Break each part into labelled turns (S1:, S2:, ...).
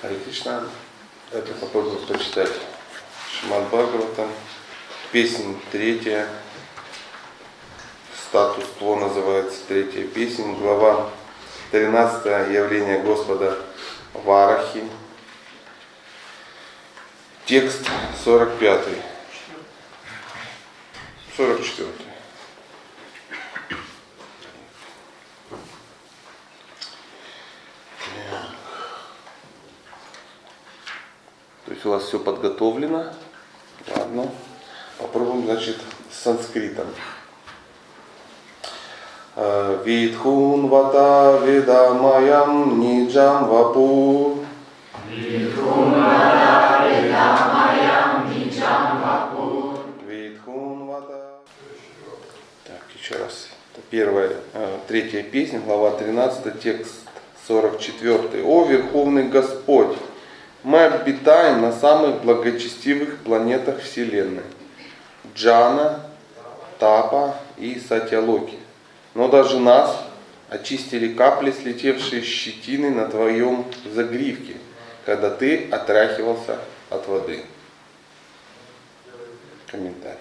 S1: Кришна. Давайте попробуем прочитать Шимад Бхагаватам. Песня третья. Статус Кво называется третья песня. Глава 13. Явление Господа Варахи. Текст 45. 44. То есть у вас все подготовлено. Ладно. Попробуем, значит, с санскритом. Видхун вата ведамаям ниджам вапу. Видхун вата. Так, еще раз. Это первая, э, третья песня, глава 13, текст 44. О, Верховный Господь! Мы обитаем на самых благочестивых планетах Вселенной. Джана, Тапа и Сатялоки. Но даже нас очистили капли, слетевшие щетины на твоем загривке, когда ты отряхивался от воды. Комментарий.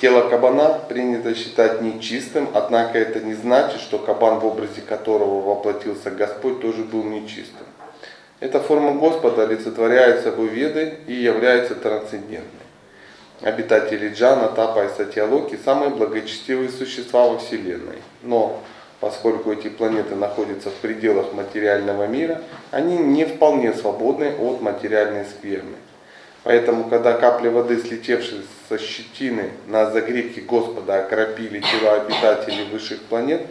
S1: Тело кабана принято считать нечистым, однако это не значит, что кабан, в образе которого воплотился Господь, тоже был нечистым. Эта форма Господа олицетворяет собой веды и является трансцендентной. Обитатели Джана, Тапа и Сатьялоки – самые благочестивые существа во Вселенной. Но поскольку эти планеты находятся в пределах материального мира, они не вполне свободны от материальной скверны. Поэтому, когда капли воды, слетевшие со щетины на загривке Господа, окропили тела обитателей высших планет,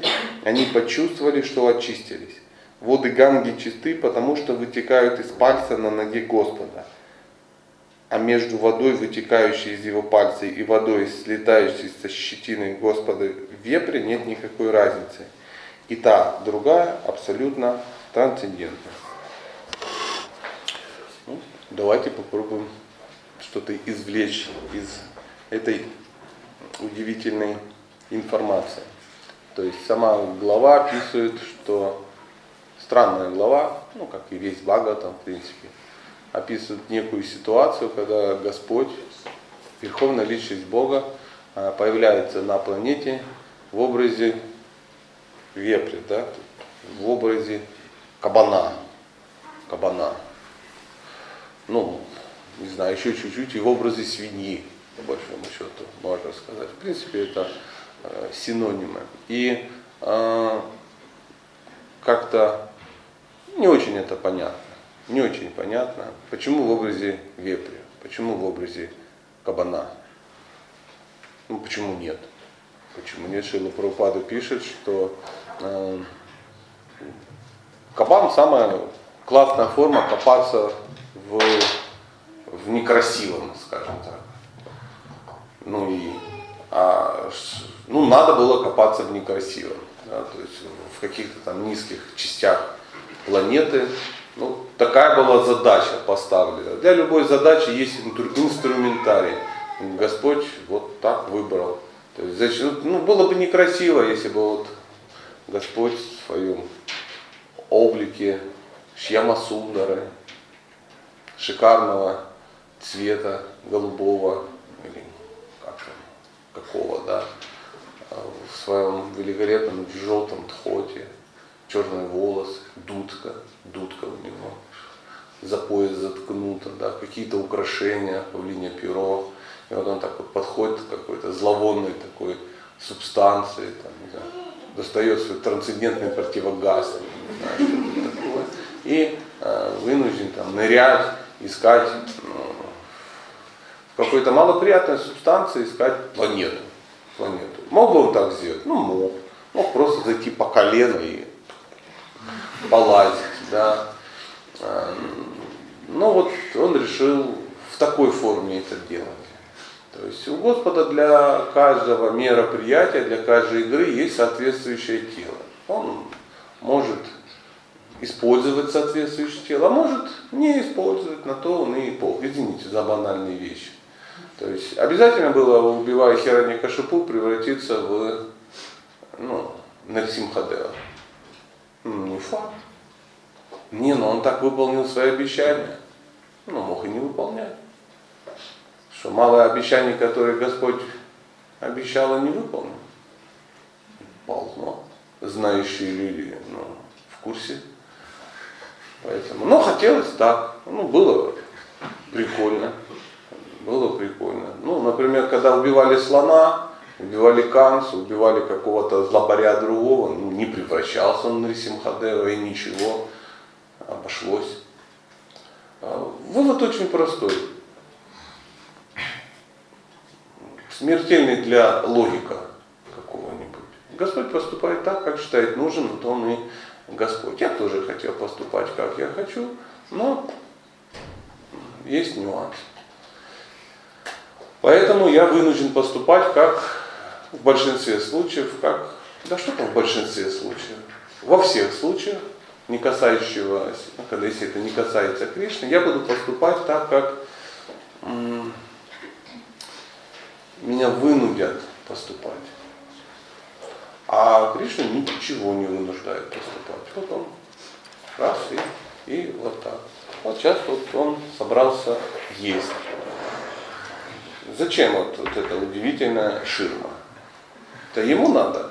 S1: они почувствовали, что очистились. Воды Ганги чисты, потому что вытекают из пальца на ноге Господа. А между водой, вытекающей из его пальца, и водой, слетающей со щетины Господа вепре, нет никакой разницы. И та, другая абсолютно трансцендентна. Ну, давайте попробуем что-то извлечь из этой удивительной информации. То есть сама глава описывает, что странная глава, ну как и весь Бхагаватам в принципе, описывает некую ситуацию, когда Господь, Верховная Личность Бога, а, появляется на планете в образе вепря, да, в образе кабана. Кабана. Ну, не знаю, еще чуть-чуть и в образе свиньи, по большому счету, можно сказать. В принципе, это э, синонимы. И э, как-то не очень это понятно. Не очень понятно, почему в образе вепря, почему в образе кабана. Ну почему нет? Почему нет? Шила Прабхупада пишет, что э, кабан самая классная форма копаться в, в некрасивом, скажем так. Ну и а, ну, надо было копаться в некрасивом, да, то есть в каких-то там низких частях планеты. Ну, такая была задача поставлена. Для любой задачи есть инструментарий. Господь вот так выбрал. То есть, значит, ну, было бы некрасиво, если бы вот Господь в своем облике Шьяма Сундары, шикарного цвета, голубого, или как там, какого, да, в своем великолепном желтом тхоте, черные волосы, дудка, дудка у него, за пояс заткнута, да, какие-то украшения, павлине перо. И вот он так вот подходит к какой-то зловонной такой субстанции, там, не знаю, достает свой трансцендентный противогаз, не знаю, что такое, и э, вынужден там нырять, искать ну, в какой-то малоприятной субстанции, искать планету. планету. Мог бы он так сделать? Ну, мог. Мог просто зайти по колено и полазить, да. Но вот он решил в такой форме это делать. То есть у Господа для каждого мероприятия, для каждой игры есть соответствующее тело. Он может использовать соответствующее тело, а может не использовать, на то он и пол. Извините за банальные вещи. То есть обязательно было, убивая Хирани Кашипу, превратиться в ну, Нарсимхадева. Не факт. Не, но он так выполнил свои обещания. Ну, мог и не выполнять. Что малое обещание, которое Господь обещал, и не выполнил. Полно. Знающие люди ну, в курсе. Поэтому, ну, хотелось так. Ну, было прикольно. Было прикольно. Ну, например, когда убивали слона, убивали Канца, убивали какого-то злопаря другого, ну, не превращался он в Рисимхадева и ничего, обошлось. А, вывод очень простой. Смертельный для логика какого-нибудь. Господь поступает так, как считает нужным, то он и Господь. Я тоже хотел поступать, как я хочу, но есть нюанс. Поэтому я вынужден поступать как в большинстве случаев, как, да что там в большинстве случаев, во всех случаях, не касающего, когда если это не касается Кришны, я буду поступать так, как м- меня вынудят поступать. А Кришна ничего не вынуждает поступать. Вот он раз и, и вот так. Вот сейчас вот он собрался есть. Зачем вот, вот эта удивительная ширма? Это ему надо?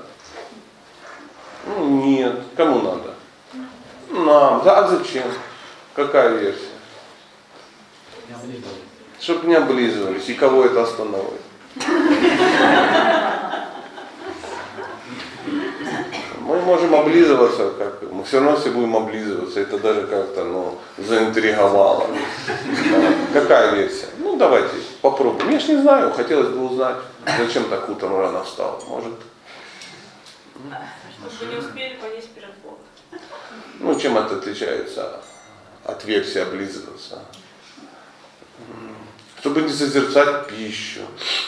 S1: Ну, нет. Кому надо? Нам. Да, а зачем? Какая версия? Чтобы не облизывались. И кого это остановит? Мы можем облизываться, как мы все равно все будем облизываться. Это даже как-то ну, заинтриговало. Какая версия? Ну давайте попробуем. Я ж не знаю, хотелось бы узнать, зачем так утром рано встал. Может.
S2: Чтобы не успели поесть перед Богом.
S1: Ну, чем это отличается от версии облизываться? Чтобы не созерцать пищу,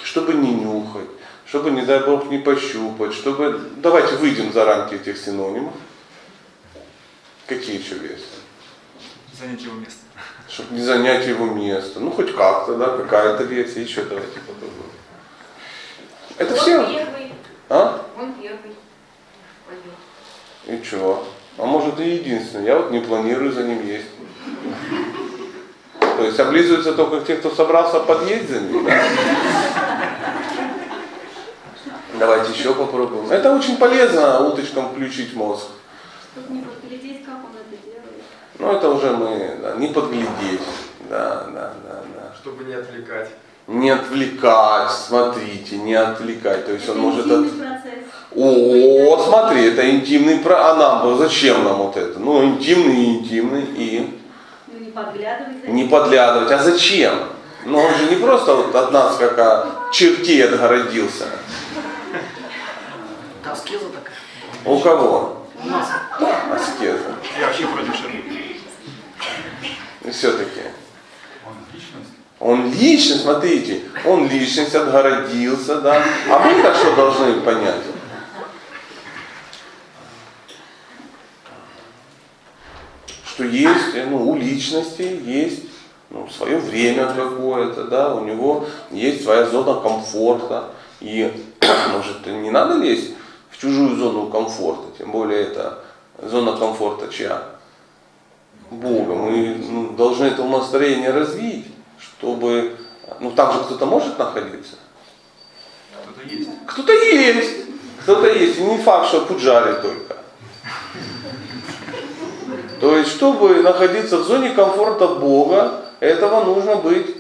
S1: чтобы не нюхать, чтобы, не дай Бог, не пощупать, чтобы... Давайте выйдем за рамки этих синонимов. Какие еще версии?
S3: Занять его место.
S1: Чтобы не занять его место. Ну, хоть как-то, да, какая-то версия. Еще давайте попробуем. Это
S2: Он
S1: все?
S2: первый,
S1: А?
S2: он первый пойдет.
S1: И чего? А может и единственный. Я вот не планирую за ним есть. То есть облизываются только те, кто собрался подъесть за ним. Да? Давайте еще попробуем. Это очень полезно уточкам включить мозг.
S4: Чтобы не подглядеть, как он это делает.
S1: Ну это уже мы да, не подглядеть. Да, да, да, да.
S3: Чтобы не отвлекать.
S1: Не отвлекать, смотрите, не отвлекать. То есть он
S4: Это
S1: может
S4: интимный
S1: от...
S4: процесс.
S1: О, смотри, это интимный про. А нам зачем нам вот это? Ну, интимный и интимный и
S4: Ну, не подглядывать за
S1: не подглядывать. А зачем? Ну он же не просто вот от нас как от чертей отгородился.
S5: Аскеза такая.
S1: У кого?
S5: У нас.
S1: Аскеза.
S3: Я вообще против ширмы.
S1: И все-таки. Он личность, смотрите, он личность отгородился, да. А мы-то что должны понять? Что есть, ну, у личности есть ну, свое время какое-то, да, у него есть своя зона комфорта. И, может, не надо лезть в чужую зону комфорта, тем более это зона комфорта чья? Бога. Мы ну, должны это настроение развить, чтобы, ну там же кто-то может находиться.
S3: Кто-то есть.
S1: Кто-то есть, кто-то есть, и не факт, что пуджари только. То есть, чтобы находиться в зоне комфорта Бога, этого нужно быть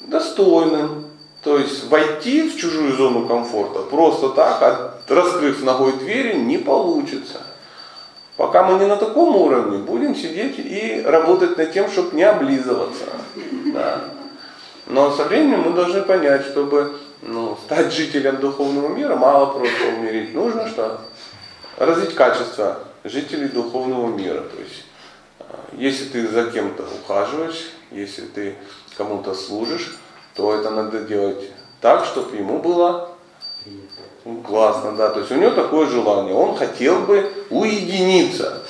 S1: достойным. То есть войти в чужую зону комфорта просто так, раскрыв ногой двери, не получится. Пока мы не на таком уровне, будем сидеть и работать над тем, чтобы не облизываться. Да. Но со временем мы должны понять, чтобы ну, стать жителем духовного мира, мало просто умереть. Нужно что? Развить качество жителей духовного мира. То есть, а, если ты за кем-то ухаживаешь, если ты кому-то служишь, то это надо делать так, чтобы ему было классно, да. То есть у него такое желание. Он хотел бы уединиться.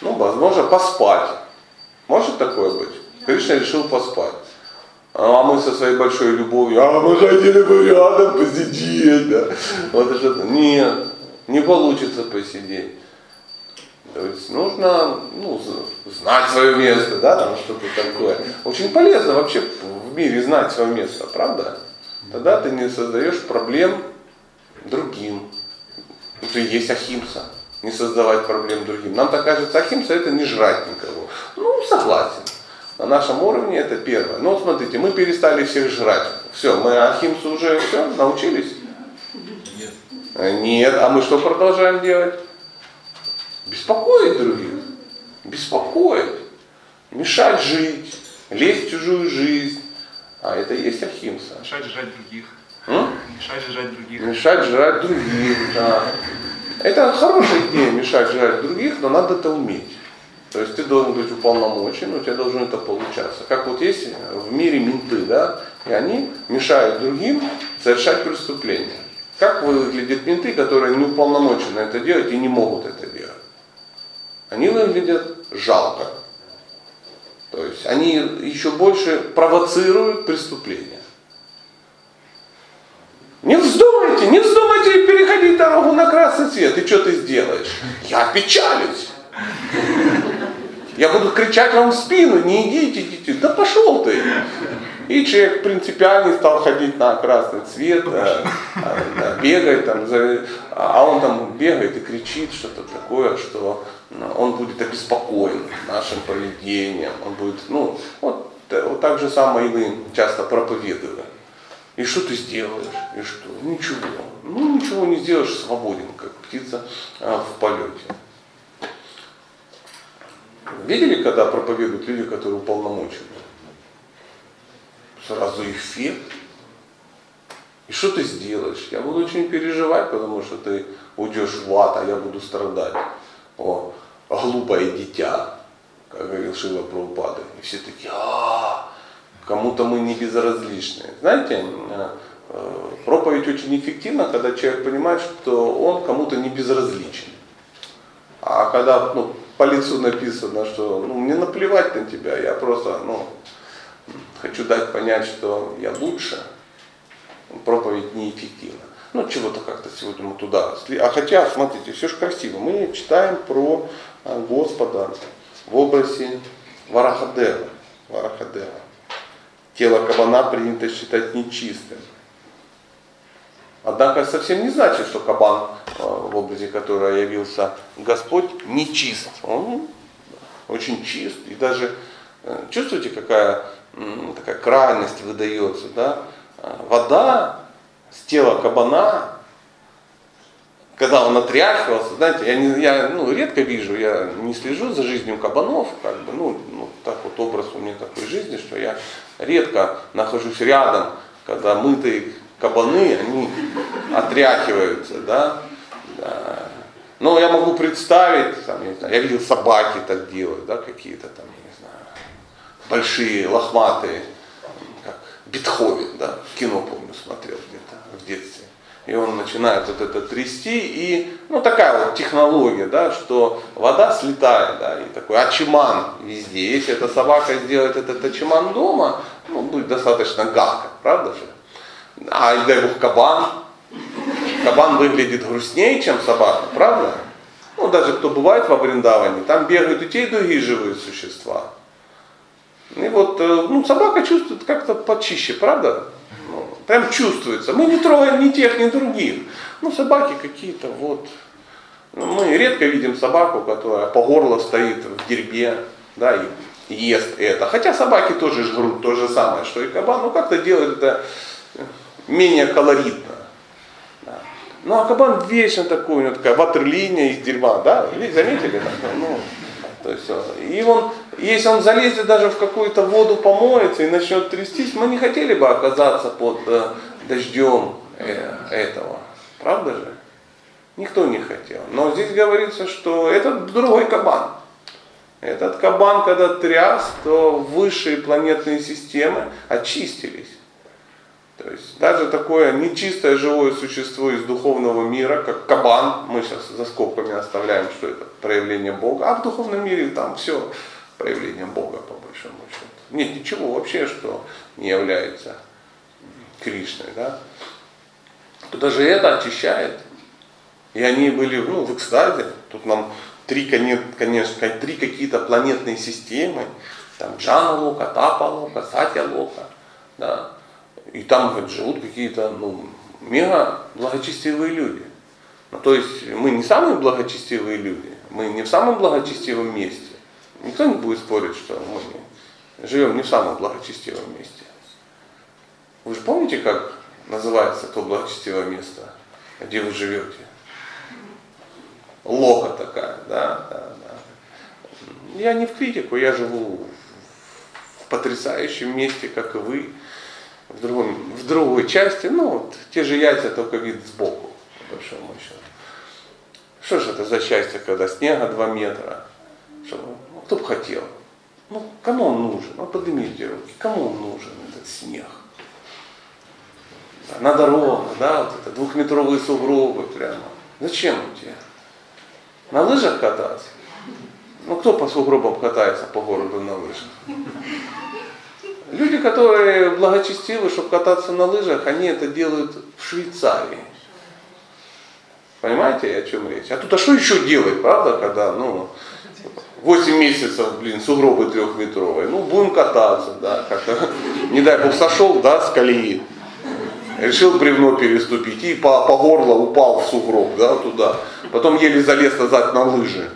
S1: Ну, возможно, поспать. Может такое быть? Кришна решил поспать. А мы со своей большой любовью, а мы хотели бы рядом посидеть, да. Вот это что-то. Нет, не получится посидеть. То есть нужно ну, знать свое место, да, там что-то такое. Очень полезно вообще в мире знать свое место, правда? Тогда ты не создаешь проблем другим. Это и есть ахимса. Не создавать проблем другим. Нам так кажется, ахимса это не жрать никого. Ну, согласен. На нашем уровне это первое. Но вот смотрите, мы перестали всех жрать. Все, мы ахимсу уже все, научились?
S3: Нет.
S1: Нет. А мы что продолжаем делать? Беспокоить других. Беспокоить. Мешать жить. Лезть в чужую жизнь. А это и есть ахимса.
S3: Мешать жрать других.
S1: М?
S3: Мешать жрать других.
S1: Мешать жрать других, да. Это хорошая идея, мешать жрать других, но надо это уметь. То есть ты должен быть уполномочен, у тебя должно это получаться. Как вот есть в мире менты, да, и они мешают другим совершать преступления. Как выглядят менты, которые не уполномочены это делать и не могут это делать? Они выглядят жалко. То есть они еще больше провоцируют преступления. Не вздумайте, не вздумайте переходить дорогу на красный свет. И что ты сделаешь? Я печалюсь. Я буду кричать вам в спину, не идите, идите. Да пошел ты. И человек принципиальный стал ходить на красный цвет, э, э, да, бегает там, за- а он там бегает и кричит что-то такое, что ну, он будет обеспокоен нашим поведением, он будет, ну, вот, э, вот так же самое и мы часто проповедуем. И что ты сделаешь? И что? Ничего. Ну, ничего не сделаешь, свободен, как птица а, в полете. Видели, когда проповедуют люди, которые уполномочены? Сразу эффект. И что ты сделаешь? Я буду очень переживать, потому что ты уйдешь в ад, а я буду страдать. О, глупое дитя, как говорил Шила Прабхупада. И все такие, а кому-то мы не безразличны. Знаете, э, проповедь очень эффективна, когда человек понимает, что он кому-то не безразличен. А когда ну, по лицу написано, что ну, мне наплевать на тебя, я просто ну, хочу дать понять, что я лучше, проповедь неэффективна. Ну, чего-то как-то сегодня мы туда. А хотя, смотрите, все же красиво. Мы читаем про а, Господа в образе Варахадева. Варахадева. Тело кабана принято считать нечистым. Однако совсем не значит, что кабан, э, в образе которого явился Господь, нечист. Он очень чист. И даже э, чувствуете, какая такая крайность выдается, да? Э, Вода с тела кабана, когда он отряхивался, знаете, я, не, я ну, редко вижу, я не слежу за жизнью кабанов, как бы, ну, ну, так вот образ у меня такой жизни, что я редко нахожусь рядом, когда мытые кабаны, они отряхиваются, да, да. Но я могу представить, там, я, знаю, я видел собаки так делают, да, какие-то там, я не знаю, большие, лохматые, как Бетховен, да, кино, помню, смотрел где-то в детстве. И он начинает вот это трясти, и, ну, такая вот технология, да, что вода слетает, да, и такой ачиман везде. Если эта собака сделает этот ачиман дома, ну, будет достаточно гадко, правда же? А, дай бог, кабан. Кабан выглядит грустнее, чем собака, правда? Ну, даже кто бывает во Бриндаване, там бегают и те, и другие живые существа. И вот, э, ну, собака чувствует как-то почище, правда? Ну, прям чувствуется. Мы не трогаем ни тех, ни других. Ну, собаки какие-то вот. Ну, мы редко видим собаку, которая по горло стоит в дерьме, да, и ест это. Хотя собаки тоже жрут то же самое, что и кабан, но как-то делают это менее колоритно. Да. Ну а кабан вечно такой, у него такая ватерлиния из дерьма, да? Заметили? такое? Ну, то есть, э, и он, если он залезет даже в какую-то воду, помоется и начнет трястись, мы не хотели бы оказаться под э, дождем э, этого. Правда же? Никто не хотел. Но здесь говорится, что это другой кабан. Этот кабан, когда тряс, то высшие планетные системы очистились. То есть даже такое нечистое живое существо из духовного мира, как кабан, мы сейчас за скобками оставляем, что это проявление Бога, а в духовном мире там все проявление Бога по большому счету. Нет ничего вообще, что не является Кришной, да. То даже это очищает. И они были ну, в экстазе. Тут нам три, коне- конечно, три какие-то планетные системы, там Джана Лока, Тапа Лока, Сатя Лока, да, и там говорит, живут какие-то ну, мега благочестивые люди. Ну, то есть мы не самые благочестивые люди, мы не в самом благочестивом месте. Никто не будет спорить, что мы живем не в самом благочестивом месте. Вы же помните, как называется то благочестивое место, где вы живете? Лока такая, да, да, да. Я не в критику, я живу в потрясающем месте, как и вы, в, другом, в другой части, ну, вот, те же яйца, только вид сбоку, по большому счету. Что же это за счастье, когда снега 2 метра? Что, ну, кто бы хотел? Ну, кому он нужен? Ну, поднимите руки, кому он нужен этот снег? На дорогах, да, вот это двухметровые сугробы прямо. Зачем он тебе? На лыжах кататься? Ну, кто по сугробам катается по городу на лыжах? Люди, которые благочестивы, чтобы кататься на лыжах, они это делают в Швейцарии. Понимаете, о чем речь? А тут а что еще делать, правда, когда, ну, 8 месяцев, блин, сугробы трехметровые. Ну, будем кататься, да, как-то, не дай бог, сошел, да, с колеи. Решил бревно переступить и по, по горло упал в сугроб, да, туда. Потом еле залез назад на лыжи.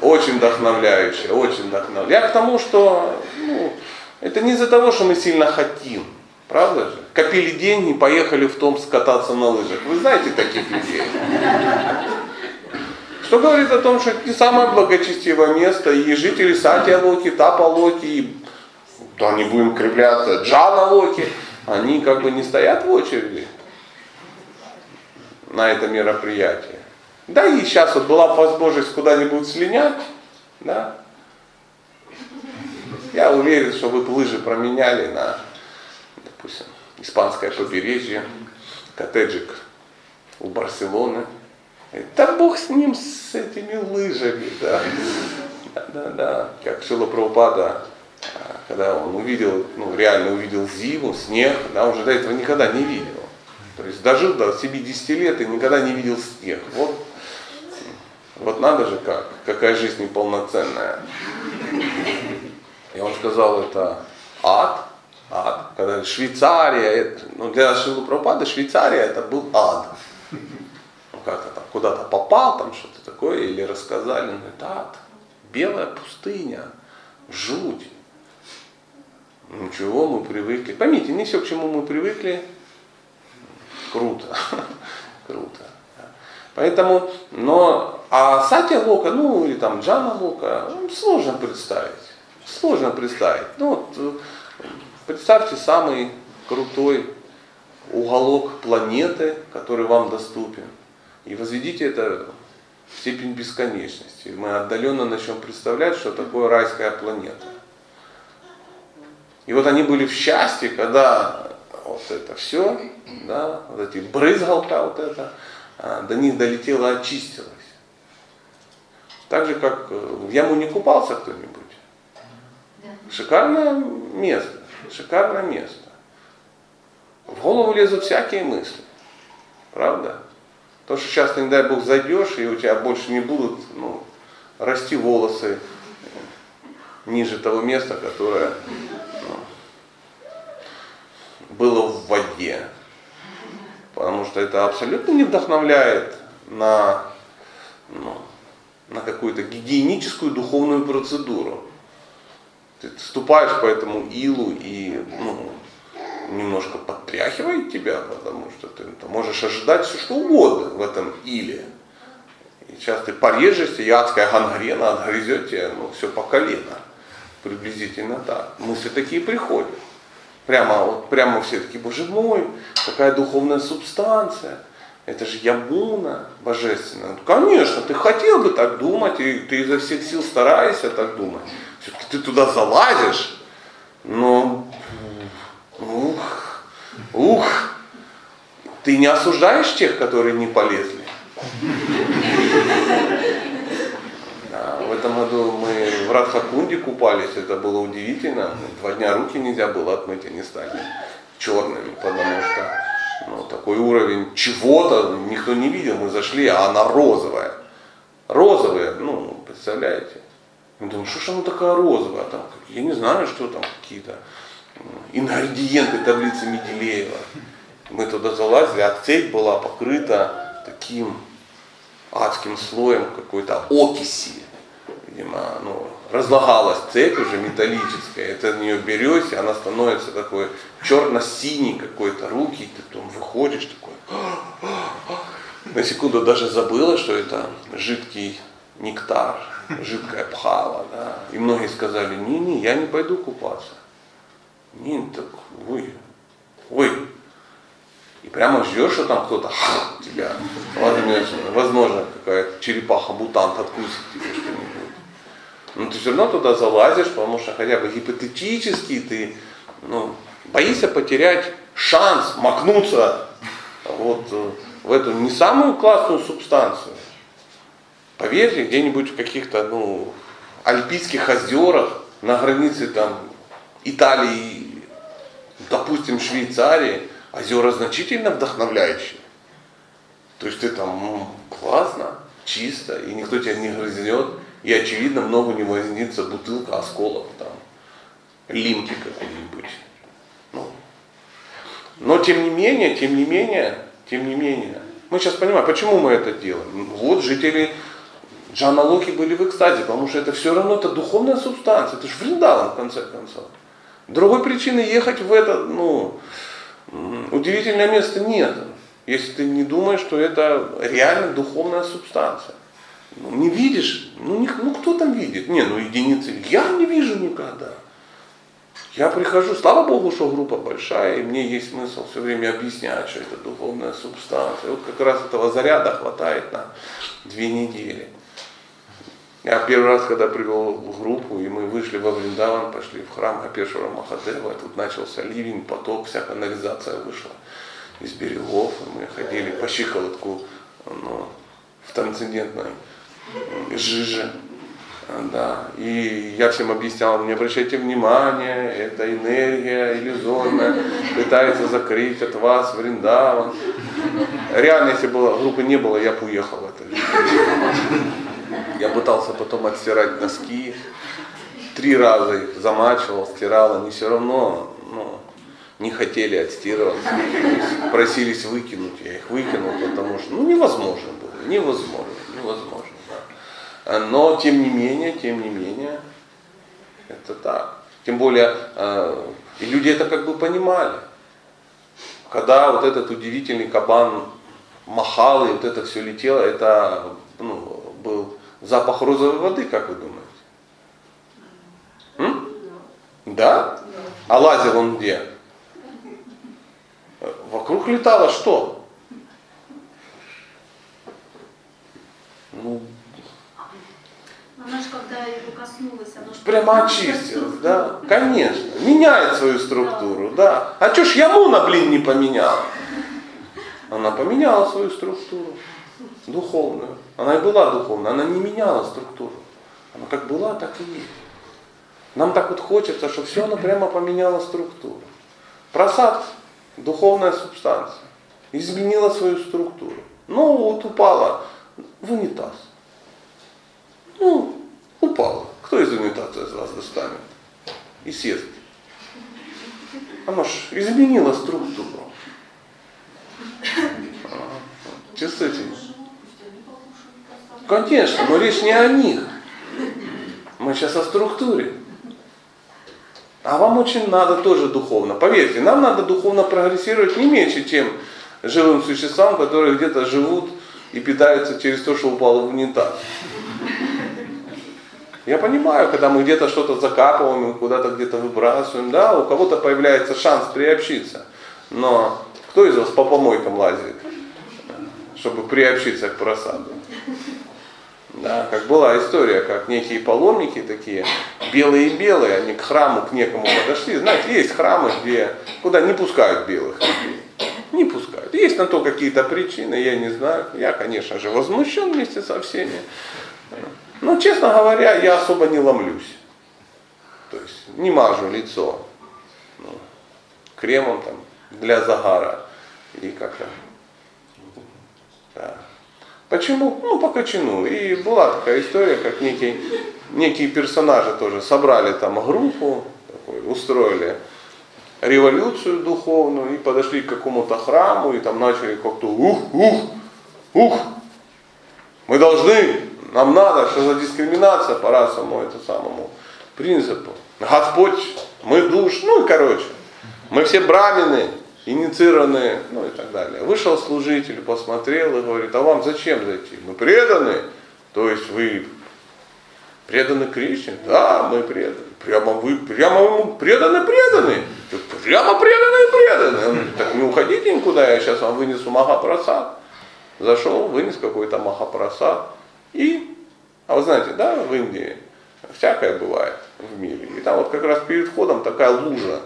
S1: Очень вдохновляюще, очень вдохновляюще. Я к тому, что ну, это не из-за того, что мы сильно хотим. Правда же? Копили деньги, поехали в Томск кататься на лыжах. Вы знаете таких людей? Что говорит о том, что это не самое благочестивое место, и жители Сатия Локи, Тапа Локи, и, да не будем кривляться, Джана Локи, они как бы не стоят в очереди на это мероприятие. Да и сейчас вот была возможность куда-нибудь слинять, да. Я уверен, что вы лыжи променяли на, допустим, испанское побережье, коттеджик у Барселоны. И, Да бог с ним, с этими лыжами, да. Да, да, да. Как Шила Прабхупада, а, когда он увидел, ну, реально увидел зиму, снег, да, он же до этого никогда не видел. То есть дожил до 70 лет и никогда не видел снег. Вот, вот надо же как, какая жизнь неполноценная. И он сказал, это ад, ад. Когда Швейцария, это, ну для Шилы Прабхупады Швейцария это был ад. Ну как-то там куда-то попал, там что-то такое, или рассказали, он говорит, ад, белая пустыня, жуть. Ничего, мы привыкли. Поймите, не все, к чему мы привыкли, круто. круто. Поэтому, но, а Сатя Лока, ну или там Джана Лока, ну, сложно представить. Сложно представить. Ну вот, э, представьте самый крутой уголок планеты, который вам доступен. И возведите это в степень бесконечности. Мы отдаленно начнем представлять, что такое райская планета. И вот они были в счастье, когда вот это все, да, вот эти брызгалка вот это, а, до них долетело, очистилось. Так же, как э, в яму не купался кто-нибудь. Шикарное место, шикарное место. В голову лезут всякие мысли. Правда? То, что сейчас, не дай бог, зайдешь, и у тебя больше не будут ну, расти волосы ниже того места, которое ну, было в воде. Потому что это абсолютно не вдохновляет на, ну, на какую-то гигиеническую духовную процедуру. Ты вступаешь по этому илу и ну, немножко подтряхивает тебя, потому что ты, можешь ожидать все что угодно в этом иле. И сейчас ты порежешься, и адская гангрена отгрызет тебя ну, все по колено. Приблизительно так. Мысли такие приходят. Прямо, вот, прямо все такие, боже мой, какая духовная субстанция. Это же Ямуна божественная. Ну, конечно, ты хотел бы так думать, и ты изо всех сил стараешься так думать. Все-таки ты туда залазишь, но ух, ух, ты не осуждаешь тех, которые не полезли. Да, в этом году мы в Радхакунде купались, это было удивительно. Два дня руки нельзя было отмыть, они стали черными, потому что ну, такой уровень чего-то никто не видел. Мы зашли, а она розовая. розовые, ну, представляете? Я думаю, что ж оно такая розовая, там, я не знаю, что там, какие-то ингредиенты таблицы Менделеева. Мы туда залазили, а цепь была покрыта таким адским слоем какой-то окиси. Видимо, ну, разлагалась цепь уже металлическая, это в нее берешь, она становится такой черно-синий какой-то, руки, и ты потом выходишь такой. На секунду даже забыла, что это жидкий нектар, жидкая пхала. Да? И многие сказали, не-не, я не пойду купаться. Не, так, ой, ой. И прямо ждешь, что там кто-то тебя, возьмет, возможно, какая-то черепаха-мутант откусит тебе что-нибудь. Но ты все равно туда залазишь, потому что хотя бы гипотетически ты ну, боишься потерять шанс макнуться вот э, в эту не самую классную субстанцию. Поверьте, где-нибудь в каких-то ну, альпийских озерах на границе там Италии, допустим, Швейцарии, озера значительно вдохновляющие. То есть ты там ну, классно, чисто, и никто тебя не грызнет, и очевидно много не вознится бутылка осколок там, лимки какой-нибудь. Ну. Но тем не менее, тем не менее, тем не менее, мы сейчас понимаем, почему мы это делаем. Вот жители Джаналоки были в экстазе, потому что это все равно это духовная субстанция, это же Вриндаван в конце концов. Другой причины ехать в это, ну, удивительное место нет, если ты не думаешь, что это реально духовная субстанция. Ну, не видишь, ну, не- ну кто там видит? Не, ну единицы, я не вижу никогда. Я прихожу, слава Богу, что группа большая, и мне есть смысл все время объяснять, что это духовная субстанция. Вот как раз этого заряда хватает на две недели. Я первый раз, когда привел группу, и мы вышли во Вриндаван, пошли в храм Апешвара Махадева, тут начался ливень, поток, вся канализация вышла из берегов, и мы ходили по щиколотку ну, в трансцендентной м, жиже. Да. И я всем объяснял, не обращайте внимания, это энергия иллюзорная, пытается закрыть от вас Вриндаван. Реально, если было, группы не было, я бы уехал это. Я пытался потом отстирать носки, три раза их замачивал, стирал, они все равно ну, не хотели отстирываться, просились выкинуть, я их выкинул, потому что ну, невозможно было, невозможно, невозможно. Да. Но тем не менее, тем не менее, это так. Тем более, э, и люди это как бы понимали. Когда вот этот удивительный кабан махал, и вот это все летело, это ну, был запах розовой воды, как вы думаете? М? Да? А лазил он где? Вокруг летало что? Ну,
S4: Она же когда его коснулась, она же
S1: прямо очистилась, да? Конечно. Меняет свою структуру, да. А чё ж Ямуна, блин, не поменяла? Она поменяла свою структуру духовную. Она и была духовная, она не меняла структуру. Она как была, так и есть. Нам так вот хочется, чтобы все оно прямо поменяло структуру. Просад – духовная субстанция. Изменила свою структуру. Ну, вот упала в унитаз. Ну, упала. Кто из унитаза из вас достанет? И съест. Она ж изменила структуру. Чувствуете? Конечно, но речь не о них. Мы сейчас о структуре. А вам очень надо тоже духовно. Поверьте, нам надо духовно прогрессировать не меньше, чем живым существам, которые где-то живут и питаются через то, что упало в унитаз. Я понимаю, когда мы где-то что-то закапываем, куда-то где-то выбрасываем, да, у кого-то появляется шанс приобщиться. Но кто из вас по помойкам лазит, чтобы приобщиться к просаду? Да, как была история, как некие паломники такие, белые-белые, они к храму, к некому подошли. Знаете, есть храмы, где, куда не пускают белых людей. Не пускают. Есть на то какие-то причины, я не знаю. Я, конечно же, возмущен вместе со всеми. Но, честно говоря, я особо не ломлюсь. То есть не мажу лицо ну, кремом там для загара и как-то. Да. Почему? Ну, по качану. И была такая история, как некий, некие персонажи тоже собрали там группу, такой, устроили революцию духовную и подошли к какому-то храму и там начали как-то ух, ух, ух, мы должны, нам надо, что за дискриминация по расовому это самому принципу. Господь, мы душ, ну и короче, мы все брамины, инициированные, ну и так далее. Вышел служитель, посмотрел и говорит, а вам зачем зайти? Мы преданы, то есть вы преданы Кришне? Да, мы преданы. Прямо вы, прямо ему преданы, преданы. Прямо преданы, преданы. Он говорит, так не уходите никуда, я сейчас вам вынесу Махапрасад. Зашел, вынес какой-то Махапрасад. И, а вы знаете, да, в Индии всякое бывает в мире. И там вот как раз перед входом такая лужа,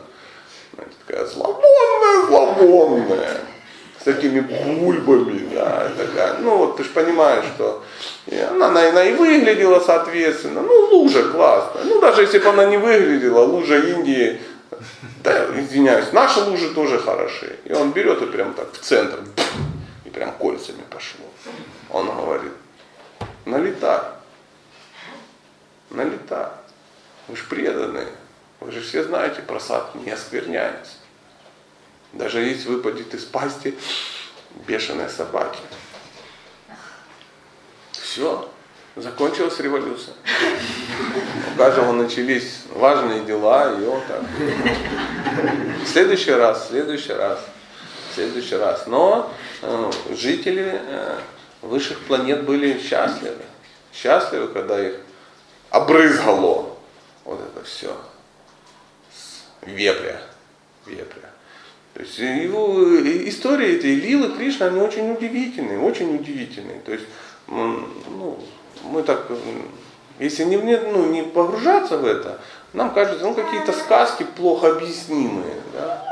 S1: знаете, такая зловонная, зловонная, с такими бульбами, да, такая. Ну вот ты же понимаешь, что и она, она, она и выглядела соответственно. Ну, лужа классная. Ну, даже если бы она не выглядела, лужа Индии, да, извиняюсь, наши лужи тоже хороши. И он берет и прям так в центр, и прям кольцами пошло. Он говорит, налетай, налетай. Вы же преданные. Вы же все знаете, просад не оскверняется. Даже если выпадет из пасти бешеной собаки. Все, закончилась революция. У каждого начались важные дела, и он так. В следующий раз, в следующий раз, в следующий раз. Но э, жители э, высших планет были счастливы. Счастливы, когда их обрызгало вот это все вепря. вепря. То есть его истории этой Лилы Кришны, они очень удивительные, очень удивительные. То есть ну, мы так, если не, ну, не погружаться в это, нам кажется, ну какие-то сказки плохо объяснимые. Да?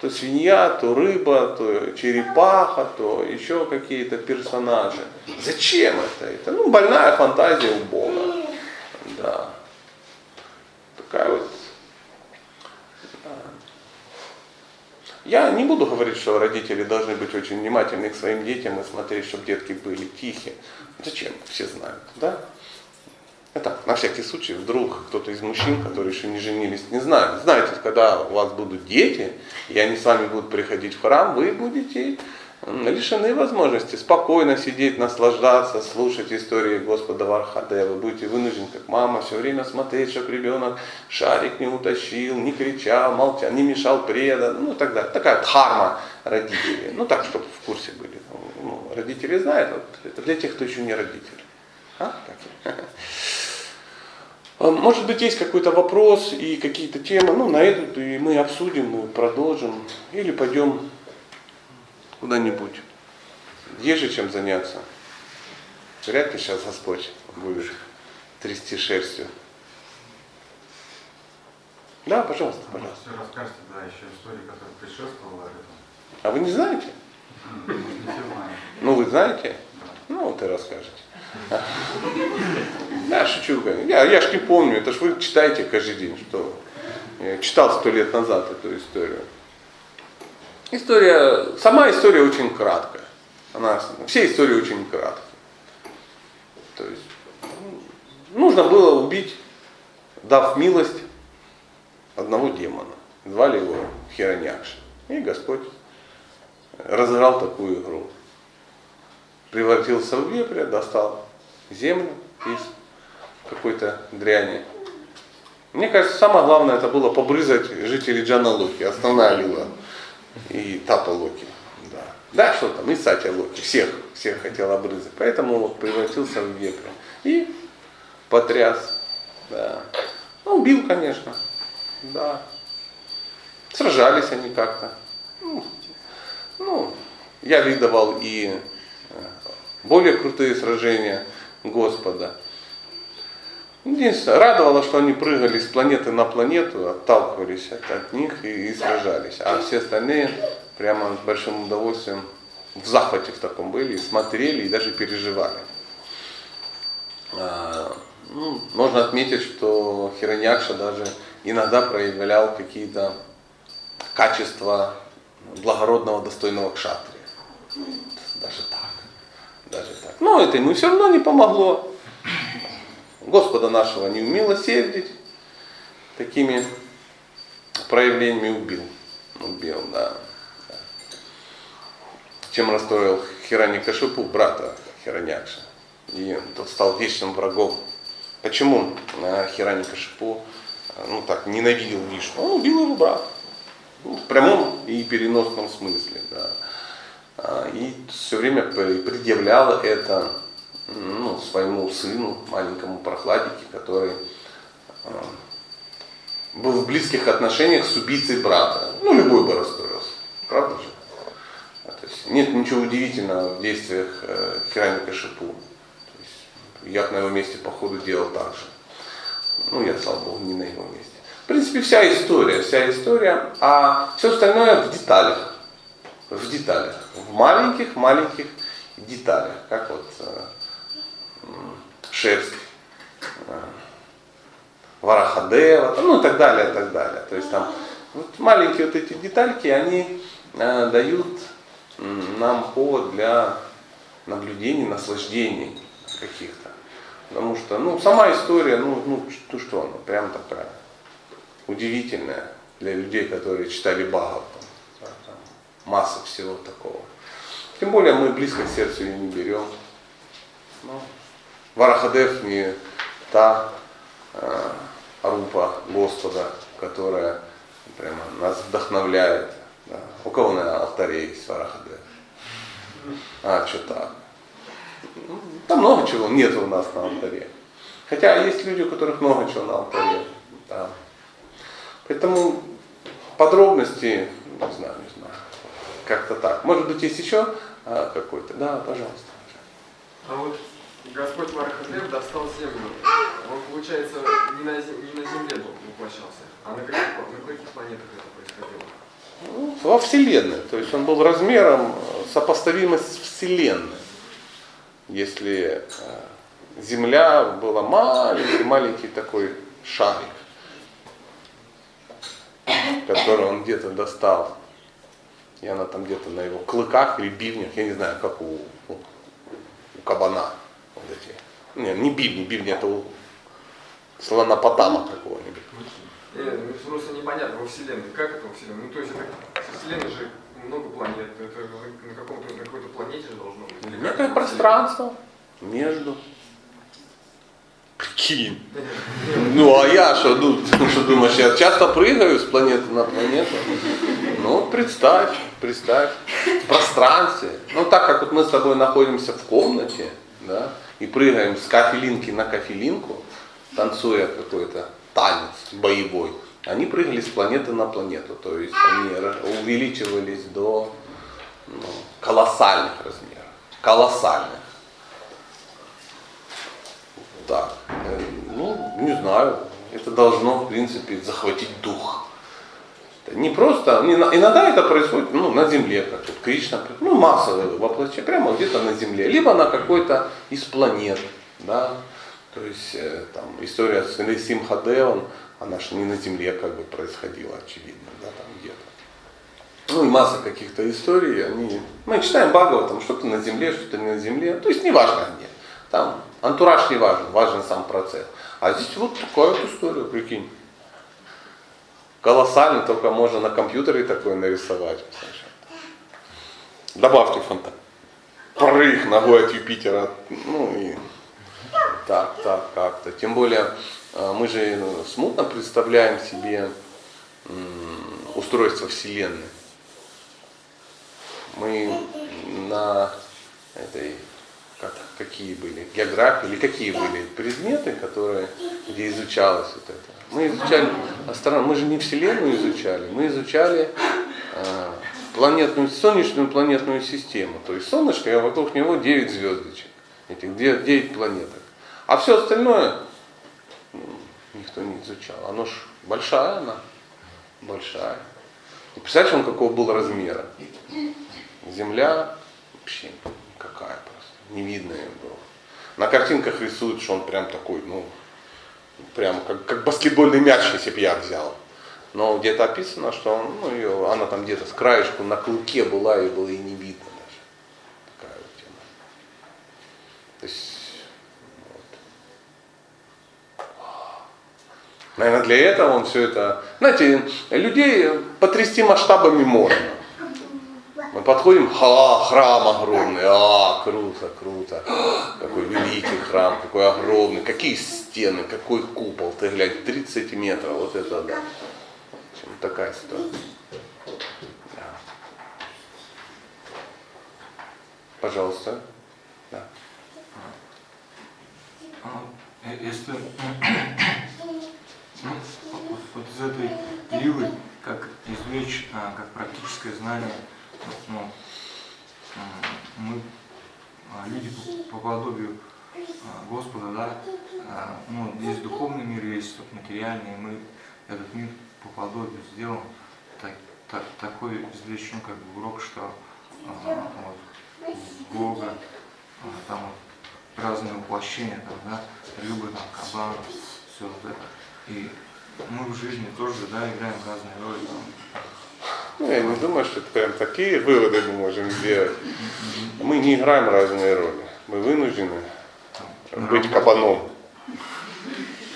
S1: То свинья, то рыба, то черепаха, то еще какие-то персонажи. Зачем это? Это ну, больная фантазия у Бога. Да. Такая вот Я не буду говорить, что родители должны быть очень внимательны к своим детям и смотреть, чтобы детки были тихие. Зачем? Все знают, да? Это на всякий случай, вдруг кто-то из мужчин, которые еще не женились, не знает. Знаете, когда у вас будут дети, и они с вами будут приходить в храм, вы будете лишены возможности спокойно сидеть, наслаждаться, слушать истории Господа Вархаде. Вы будете вынуждены, как мама, все время смотреть, чтобы ребенок шарик не утащил, не кричал, молчал, не мешал предан, ну и так далее. Такая дхарма родителей. Ну так, чтобы в курсе были. Ну, родители знают, вот, это для тех, кто еще не родители. А? Может быть, есть какой-то вопрос и какие-то темы, ну, на эту и мы обсудим, мы продолжим, или пойдем куда-нибудь. Есть же чем заняться. Вряд ли сейчас Господь будет трясти шерстью. Да, пожалуйста, пожалуйста.
S5: Все расскажете, да, еще истории, которая предшествовала этому.
S1: А вы не знаете? Ну, вы знаете? Ну, вот и расскажете. Я шучу. Я, я ж не помню, это ж вы читаете каждый день, что я читал сто лет назад эту историю. История, сама история очень краткая. Она, все истории очень краткие. То есть ну, нужно было убить, дав милость одного демона. Звали его Хиронякша. И Господь разыграл такую игру. Превратился в вепря, достал землю из какой-то дряни. Мне кажется, самое главное это было побрызать жителей Джаналуки, основная лила и Тата Локи. Да. да, что там, и Сатя Локи, всех, всех хотел обрызать. Поэтому вот превратился в вепря. И потряс. Да. Ну, убил, конечно. Да. Сражались они как-то. Ну, ну, я видывал и более крутые сражения Господа. Единственное, радовало, что они прыгали с планеты на планету, отталкивались от, от них и, и сражались. А все остальные прямо с большим удовольствием в захвате в таком были, и смотрели и даже переживали. А, ну, можно отметить, что Хиронякша даже иногда проявлял какие-то качества благородного, достойного кшатрия. Даже так. Даже так. Но это ему все равно не помогло. Господа нашего не умилосердить, такими проявлениями убил. Убил, да. Чем расстроил Хирани Кашипу, брата Хиранякша. И тот стал вечным врагом. Почему э, Хирани Кашипу э, ну так, ненавидел Вишну? Он убил его брата. Ну, в прямом и переносном смысле. Да. А, И все время предъявлял это ну, своему сыну, маленькому прохладнике, который э, был в близких отношениях с убийцей брата. Ну, любой бы расстроился. Правда же? А, То есть нет ничего удивительного в действиях э, Хирани Кашипу. То есть я бы на его месте по ходу делал так же. Ну, я, слава богу, не на его месте. В принципе, вся история, вся история, а все остальное в деталях. В деталях. В маленьких-маленьких деталях. Как вот э, шерсть э, Варахадева, ну и так далее, и так далее. То есть там вот маленькие вот эти детальки, они э, дают нам повод для наблюдений, наслаждений каких-то. Потому что, ну, сама история, ну, ну, ну что она, прям такая удивительная для людей, которые читали Бхагаватам. Масса всего такого. Тем более мы близко к сердцу ее не берем. Ну, Варахадев не та э, рупа Господа, которая прямо нас вдохновляет. Да. У кого на алтаре есть Варахадев? А, что так? Там много чего нет у нас на алтаре. Хотя есть люди, у которых много чего на алтаре. Да. Поэтому подробности, не знаю, не знаю. Как-то так. Может быть, есть еще а, какой-то? Да, пожалуйста.
S6: А вот Господь Мархадев достал землю. Он, получается, не на, зем- не на земле был воплощался, а на каких, на каких планетах это происходило?
S1: Ну, во Вселенной. То есть он был размером э, сопоставимый с Вселенной. Если э, Земля была маленький, маленький такой шарик, который он где-то достал. И она там где-то на его клыках или бивнях, я не знаю, как у, у, у кабана. Вот эти. Не, не бивни, бивни это у слонопотама какого-нибудь.
S6: Э, ну, просто непонятно во Вселенной. Как это во Вселенной? Ну, то есть, это, со Вселенной же много планет. Это на, каком-то, на какой-то планете же должно быть. Или
S1: Некое пространство между. Прикинь. Ну а я что, ну, что думаешь, я часто прыгаю с планеты на планету? Ну, представь, представь, в пространстве. Ну, так как вот мы с тобой находимся в комнате, да, и прыгаем с кафелинки на кафелинку, танцуя какой-то танец боевой, они прыгали с планеты на планету, то есть они увеличивались до ну, колоссальных размеров, колоссальных. Так, э, ну, не знаю, это должно, в принципе, захватить дух. Не просто, не иногда это происходит ну, на земле, как вот Кришна, ну, массовое воплощение, прямо где-то на земле, либо на какой-то из планет, да, то есть э, там история с Симхадевом, она же не на земле как бы происходила, очевидно, да, там где-то. Ну и масса каких-то историй, они, мы читаем Бхагаватам, что-то на земле, что-то не на земле, то есть неважно где. Там антураж не важен, важен сам процесс. А здесь вот такая вот история, прикинь. Колоссально, только можно на компьютере такое нарисовать. Добавьте фантазию. Прыг ногой от Юпитера. Ну и так, так, как-то. Тем более э, мы же ну, смутно представляем себе устройство Вселенной. Мы на этой, как, какие были, географии или какие были предметы, которые, где изучалось вот это. Мы изучали астрономию, мы же не Вселенную изучали, мы изучали э, планетную, солнечную планетную систему. То есть солнышко, и вокруг него 9 звездочек, этих 9 планеток. А все остальное ну, никто не изучал. Оно ж большая она, большая. И представляешь, он какого был размера? Земля вообще какая просто, невидная была. На картинках рисуют, что он прям такой, ну, прям как, как баскетбольный мяч, если бы я взял. Но где-то описано, что он, ну, ее, она там где-то с краешку на клыке была, и было и не видно даже. Такая вот тема. То есть, вот. Наверное, для этого он все это... Знаете, людей потрясти масштабами можно. Мы подходим, ха, храм огромный, а, круто, круто. Какой великий храм, какой огромный, какие стены, какой купол. Ты глянь, 30 сантиметров, вот это да. В такая ситуация. Да. Пожалуйста. Да.
S3: А, э, Если вот, вот из этой лилы, как извлечь, а, как практическое знание, ну, м, мы а, люди по, по подобию а, Господа, да, а, ну, есть духовный мир, есть материальный, и мы этот мир по подобию сделан, так, так, такой извлечь, ну, как бы урок, что а, вот, Бога, а, там вот разные воплощения, там, да, рыбы, там, кабан, все вот это. И мы в жизни тоже, да, играем разные роли, там,
S1: Ну, я не думаю, что прям такие выводы мы можем сделать. Мы не играем разные роли. Мы вынуждены быть кабаном.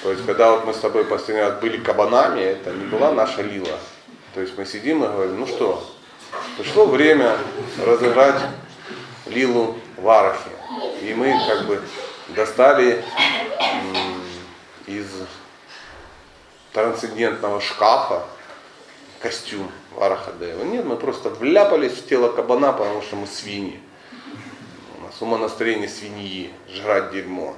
S1: То есть, когда вот мы с тобой последний раз были кабанами, это не была наша лила. То есть мы сидим и говорим, ну что, пришло время разыграть лилу в арахе. И мы как бы достали из трансцендентного шкафа костюм Вараха Дева. Нет, мы просто вляпались в тело кабана, потому что мы свиньи. У нас умонастроение свиньи, жрать дерьмо.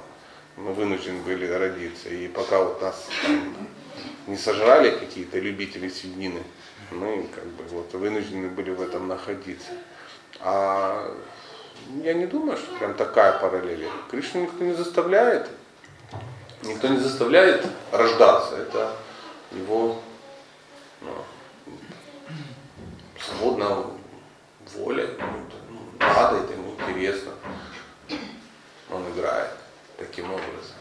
S1: Мы вынуждены были родиться. И пока вот нас там не сожрали какие-то любители свинины, мы как бы вот вынуждены были в этом находиться. А я не думаю, что прям такая параллель. Кришну никто не заставляет. Никто не заставляет рождаться. Это его ну, свободная воля. Ну, надо, это ему интересно. Он играет таким образом.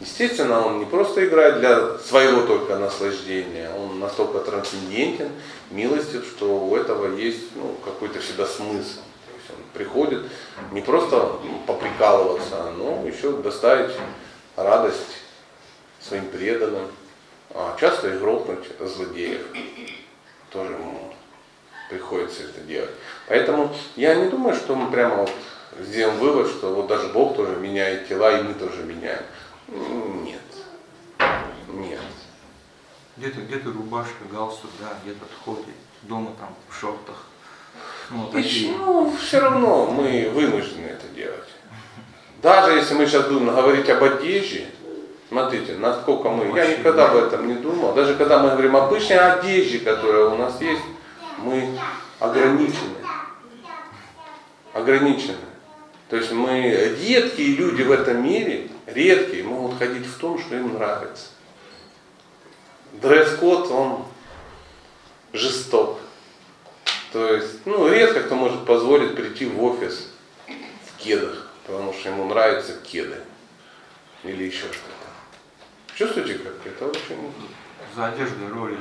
S1: Естественно, он не просто играет для своего только наслаждения, он настолько трансцендентен, милостив, что у этого есть ну, какой-то всегда смысл. То есть он приходит не просто ну, поприкалываться, но еще доставить радость своим преданным, а часто и грохнуть злодеев. Тоже приходится это делать. Поэтому я не думаю, что мы прямо вот сделаем вывод, что вот даже Бог тоже меняет тела, и мы тоже меняем. Нет. Нет.
S3: где-то где-то рубашка, галстук, да, где-то ходит, дома там в шортах. Ну, вот такие.
S1: ну, все равно мы вынуждены это делать. Даже если мы сейчас будем говорить об одежде, смотрите, насколько мы, я никогда об этом не думал, даже когда мы говорим об обычной одежде, которая у нас есть, мы ограничены. Ограничены. То есть мы, редкие люди в этом мире, редкие, могут ходить в том, что им нравится. Дресс-код, он жесток. То есть, ну, редко кто может позволить прийти в офис в кедах, потому что ему нравятся кеды или еще что-то. Чувствуете, как это очень...
S3: За одеждой роли.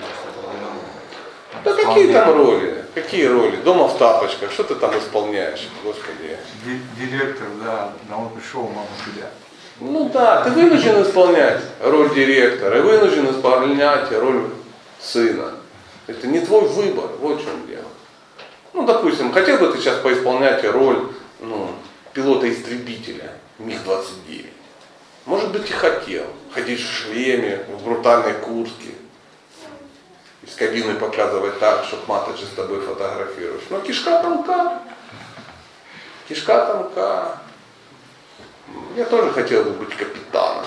S1: Да какие там роли? Какие роли? Дома в тапочках, что ты там исполняешь, господи?
S3: Ди- Директор, да, домой пришел, мама тебя.
S1: Ну да, ты вынужден исполнять роль директора, и вынужден исполнять роль сына. Это не твой выбор, вот в чем дело. Ну, допустим, хотел бы ты сейчас поисполнять роль ну, пилота-истребителя МиГ-29. Может быть и хотел. Ходить в шлеме, в брутальной куртке. Из кабины показывать так, чтобы маточи с тобой фотографируешь. Но кишка тонка. Кишка тонка. Я тоже хотел бы быть капитаном.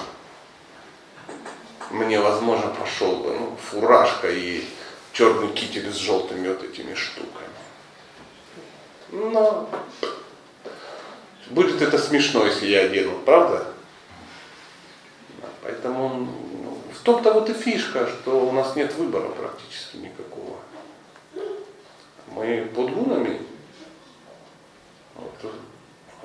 S1: Мне, возможно, пошел бы ну, фуражка и черный китель с желтыми вот этими штуками. Но будет это смешно, если я одену, правда? Да, Поэтому ну, том-то вот и фишка, что у нас нет выбора практически никакого. Мы под гунами вот,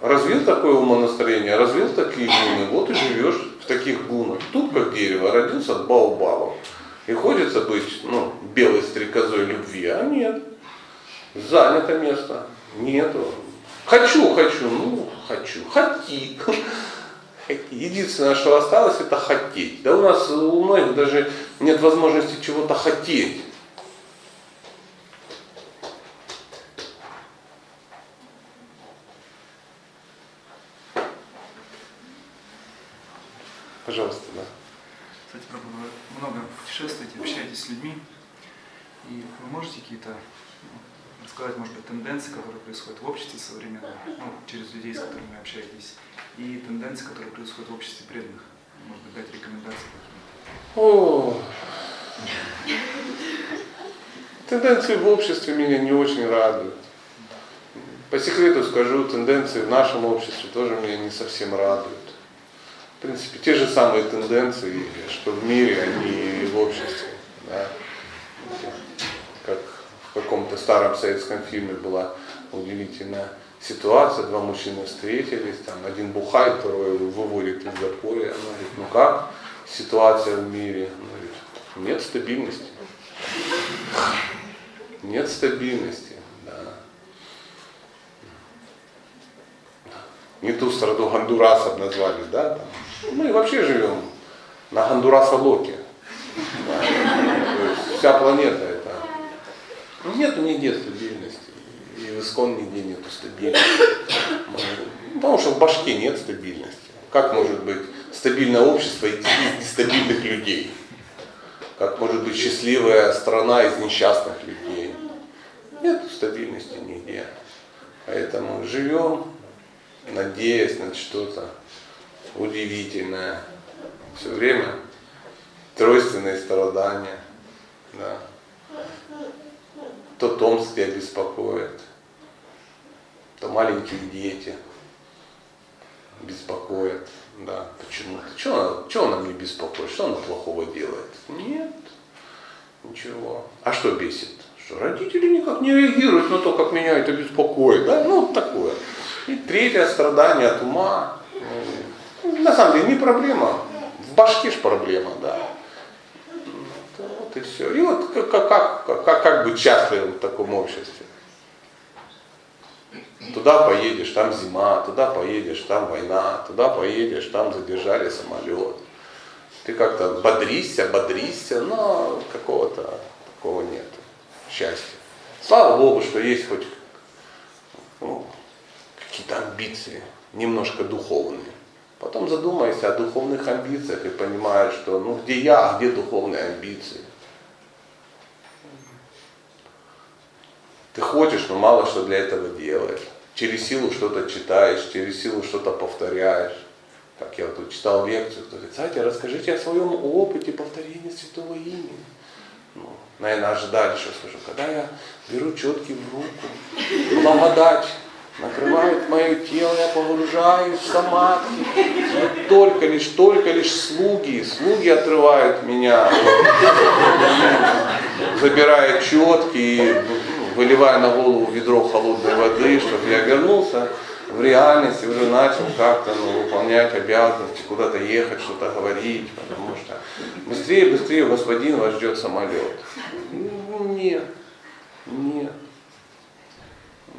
S1: развил такое умонастроение, развил такие гуны, вот и живешь в таких гунах. Тут как дерево, родился от баобабов. И хочется быть ну, белой стрекозой любви, а нет. Занято место. Нету. Хочу, хочу, ну, хочу. Хоти. Единственное, что осталось, это хотеть. Да у нас у многих даже нет возможности чего-то хотеть. Пожалуйста, да.
S3: Кстати, вы много путешествуете, общаетесь с людьми. И вы можете какие-то рассказать, может быть, тенденции, которые происходят в обществе современном, ну, через людей, с которыми вы общаетесь, и тенденции, которые происходят в обществе преданных? Может быть, дать рекомендации какие-то?
S1: Тенденции в обществе меня не очень радуют. По секрету скажу, тенденции в нашем обществе тоже меня не совсем радуют. В принципе, те же самые тенденции, что в мире, они и в обществе. Да. Как в старом советском фильме была удивительная ситуация, два мужчины встретились, там один бухает, второй выводит из запоя. Она говорит, ну как ситуация в мире? Она говорит, нет стабильности. Нет стабильности, да. Не ту страну Гондурасом назвали, да? Там. Мы вообще живем на Гондураса-Локе. Да. Вся планета. Ну, нет нигде стабильности. И в Искон нигде нету стабильности. Потому что в башке нет стабильности. Как может быть стабильное общество из нестабильных людей? Как может быть счастливая страна из несчастных людей? Нет стабильности нигде. Поэтому живем, надеясь на что-то удивительное. Все время тройственные страдания. Да. То Томск тебя беспокоит, то маленькие дети беспокоят. Да, почему-то. Что, что она мне беспокоит? Что она плохого делает? Нет, ничего. А что бесит? Что родители никак не реагируют на то, как меня это беспокоит. Да? Ну, такое. И третье страдание от ума. На самом деле не проблема. В башке ж проблема, да. И все. И вот как, как, как, как быть счастливым в таком обществе? Туда поедешь, там зима, туда поедешь, там война, туда поедешь, там задержали самолет. Ты как-то бодришься, бодришься, но какого-то такого нет счастья. Слава Богу, что есть хоть ну, какие-то амбиции, немножко духовные. Потом задумайся о духовных амбициях и понимаешь, что ну где я, а где духовные амбиции. Ты хочешь, но мало что для этого делаешь. Через силу что-то читаешь, через силу что-то повторяешь. Как я вот тут читал лекцию, кто говорит, Сатя, расскажите о своем опыте повторения святого имени. Ну, наверное, ожидали, что скажу, когда я беру четки в руку, благодать накрывает мое тело, я погружаюсь в самадхи. И только лишь, только лишь слуги, слуги отрывают меня, забирая четки и выливая на голову ведро холодной воды, чтобы я вернулся в реальность и уже начал как-то ну, выполнять обязанности, куда-то ехать, что-то говорить, потому что быстрее, быстрее, господин, вас ждет самолет. Нет, нет.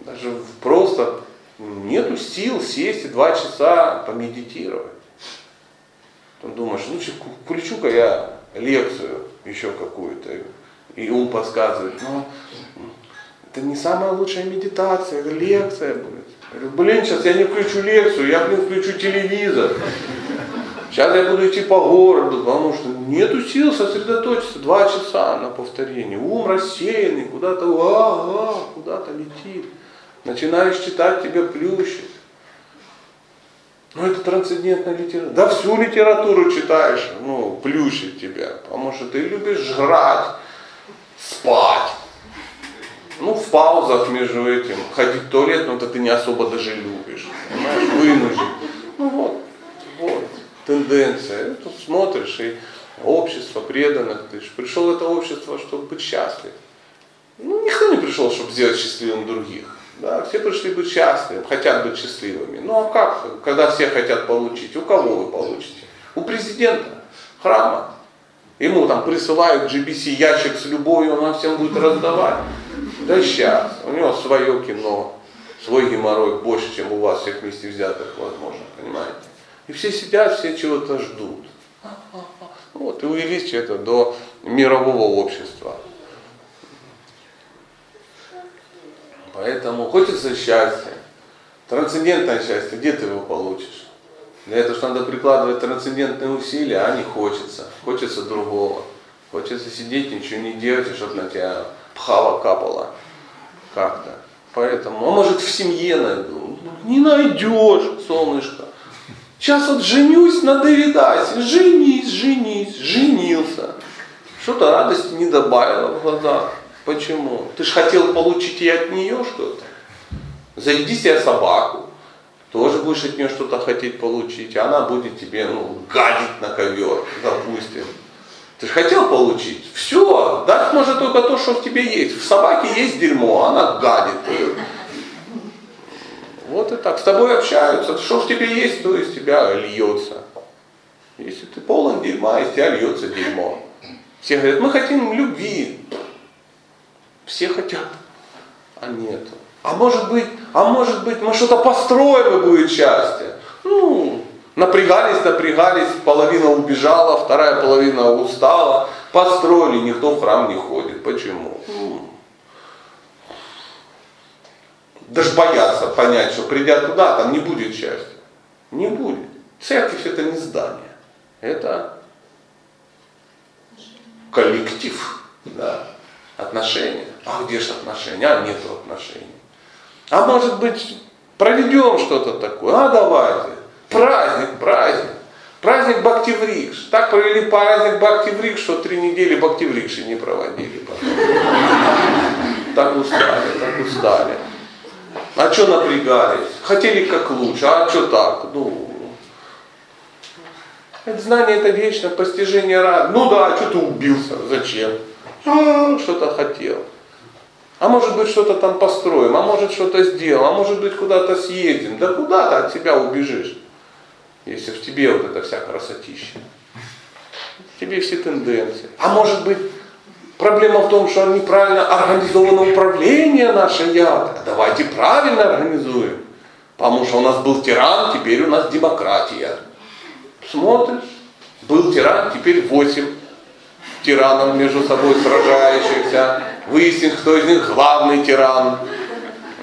S1: Даже просто нету сил сесть и два часа помедитировать. Потом думаешь, лучше включу-ка я лекцию еще какую-то, и ум подсказывает, но это не самая лучшая медитация, это лекция будет. Я говорю, блин, сейчас я не включу лекцию, я, блин, включу телевизор. Сейчас я буду идти по городу, потому что нету сил сосредоточиться два часа на повторении. Ум рассеянный, куда-то, а, а, куда-то летит. Начинаешь читать, тебя плющит. Ну это трансцендентная литература. Да всю литературу читаешь, ну, плющит тебя. Потому что ты любишь жрать, спать. Ну, в паузах между этим. Ходить в туалет, но это ты не особо даже любишь. Понимаешь, вынужден. Ну вот, вот, тенденция. Тут смотришь, и общество преданных, ты же пришел в это общество, чтобы быть счастлив. Ну, никто не пришел, чтобы сделать счастливым других. Да, все пришли быть счастливыми, хотят быть счастливыми. Ну а как, когда все хотят получить? У кого вы получите? У президента храма. Ему там присылают GBC ящик с любовью, он всем будет раздавать. Да сейчас, у него свое кино, свой геморрой больше, чем у вас всех вместе взятых, возможно, понимаете? И все сидят, все чего-то ждут. Вот, и увеличить это до мирового общества. Поэтому хочется счастья, трансцендентное счастье, где ты его получишь? Для этого что надо прикладывать трансцендентные усилия, а не хочется. Хочется другого. Хочется сидеть, ничего не делать, и чтобы на тебя пхава капала как-то. Поэтому, а может в семье найду? Не найдешь, солнышко. Сейчас вот женюсь на Давидасе, женись, женись, женился. Что-то радости не добавило в глазах. Почему? Ты же хотел получить и от нее что-то. Заведи себе собаку, тоже будешь от нее что-то хотеть получить, а она будет тебе ну, гадить на ковер, допустим. Ты же хотел получить? Все, дать может только то, что в тебе есть. В собаке есть дерьмо, она гадит. Вот и так. С тобой общаются. Что в тебе есть, то из тебя льется. Если ты полон дерьма, из тебя льется дерьмо. Все говорят, мы хотим любви. Все хотят, а нет. А может быть, а может быть, мы что-то построим и будет счастье. Ну, напрягались, напрягались, половина убежала, вторая половина устала, построили, никто в храм не ходит. Почему? Даже боятся понять, что придя туда, там не будет счастья. Не будет. Церковь это не здание. Это коллектив. Да отношения. А где же отношения? А нету отношений. А может быть, проведем что-то такое? А давайте. Праздник, праздник. Праздник Бактиврикш. Так провели праздник Бактиврикш, что три недели Бактиврикши не проводили. Так устали, так устали. А что напрягались? Хотели как лучше, а что так? Ну, это знание это вечное постижение рад. Ну да, а что ты убился? Зачем? а, что-то хотел. А может быть что-то там построим, а может что-то сделаем, а может быть куда-то съездим. Да куда ты от себя убежишь, если в тебе вот это вся красотища. В тебе все тенденции. А может быть проблема в том, что неправильно организовано управление нашей яд. Давайте правильно организуем. Потому что у нас был тиран, теперь у нас демократия. Смотришь, был тиран, теперь восемь тиранов между собой сражающихся, выяснить, кто из них главный тиран.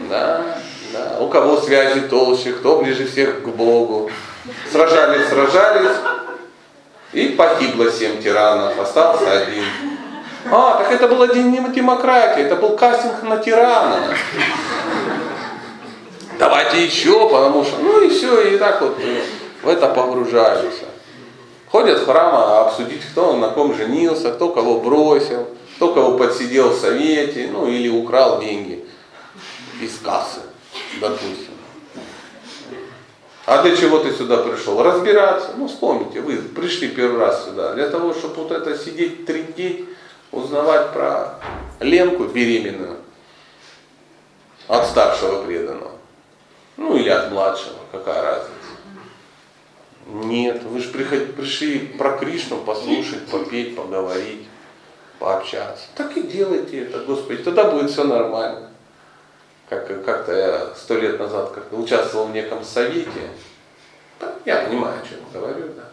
S1: Да, да. У кого связи толще, кто ближе всех к Богу. Сражались, сражались, и погибло семь тиранов, остался один. А, так это была не демократия, это был кастинг на тирана. Давайте еще, потому что, ну и все, и так вот в это погружаются. Ходят в храм а обсудить, кто на ком женился, кто кого бросил, кто кого подсидел в совете, ну или украл деньги из кассы, допустим. А для чего ты сюда пришел? Разбираться. Ну, вспомните, вы пришли первый раз сюда для того, чтобы вот это сидеть, трендеть, узнавать про Ленку беременную от старшего преданного. Ну или от младшего, какая разница. Нет, вы же пришли про Кришну послушать, попеть, поговорить, пообщаться. Так и делайте это, Господи, тогда будет все нормально. Как, как-то я сто лет назад как участвовал в неком совете, я понимаю, о чем говорю, да.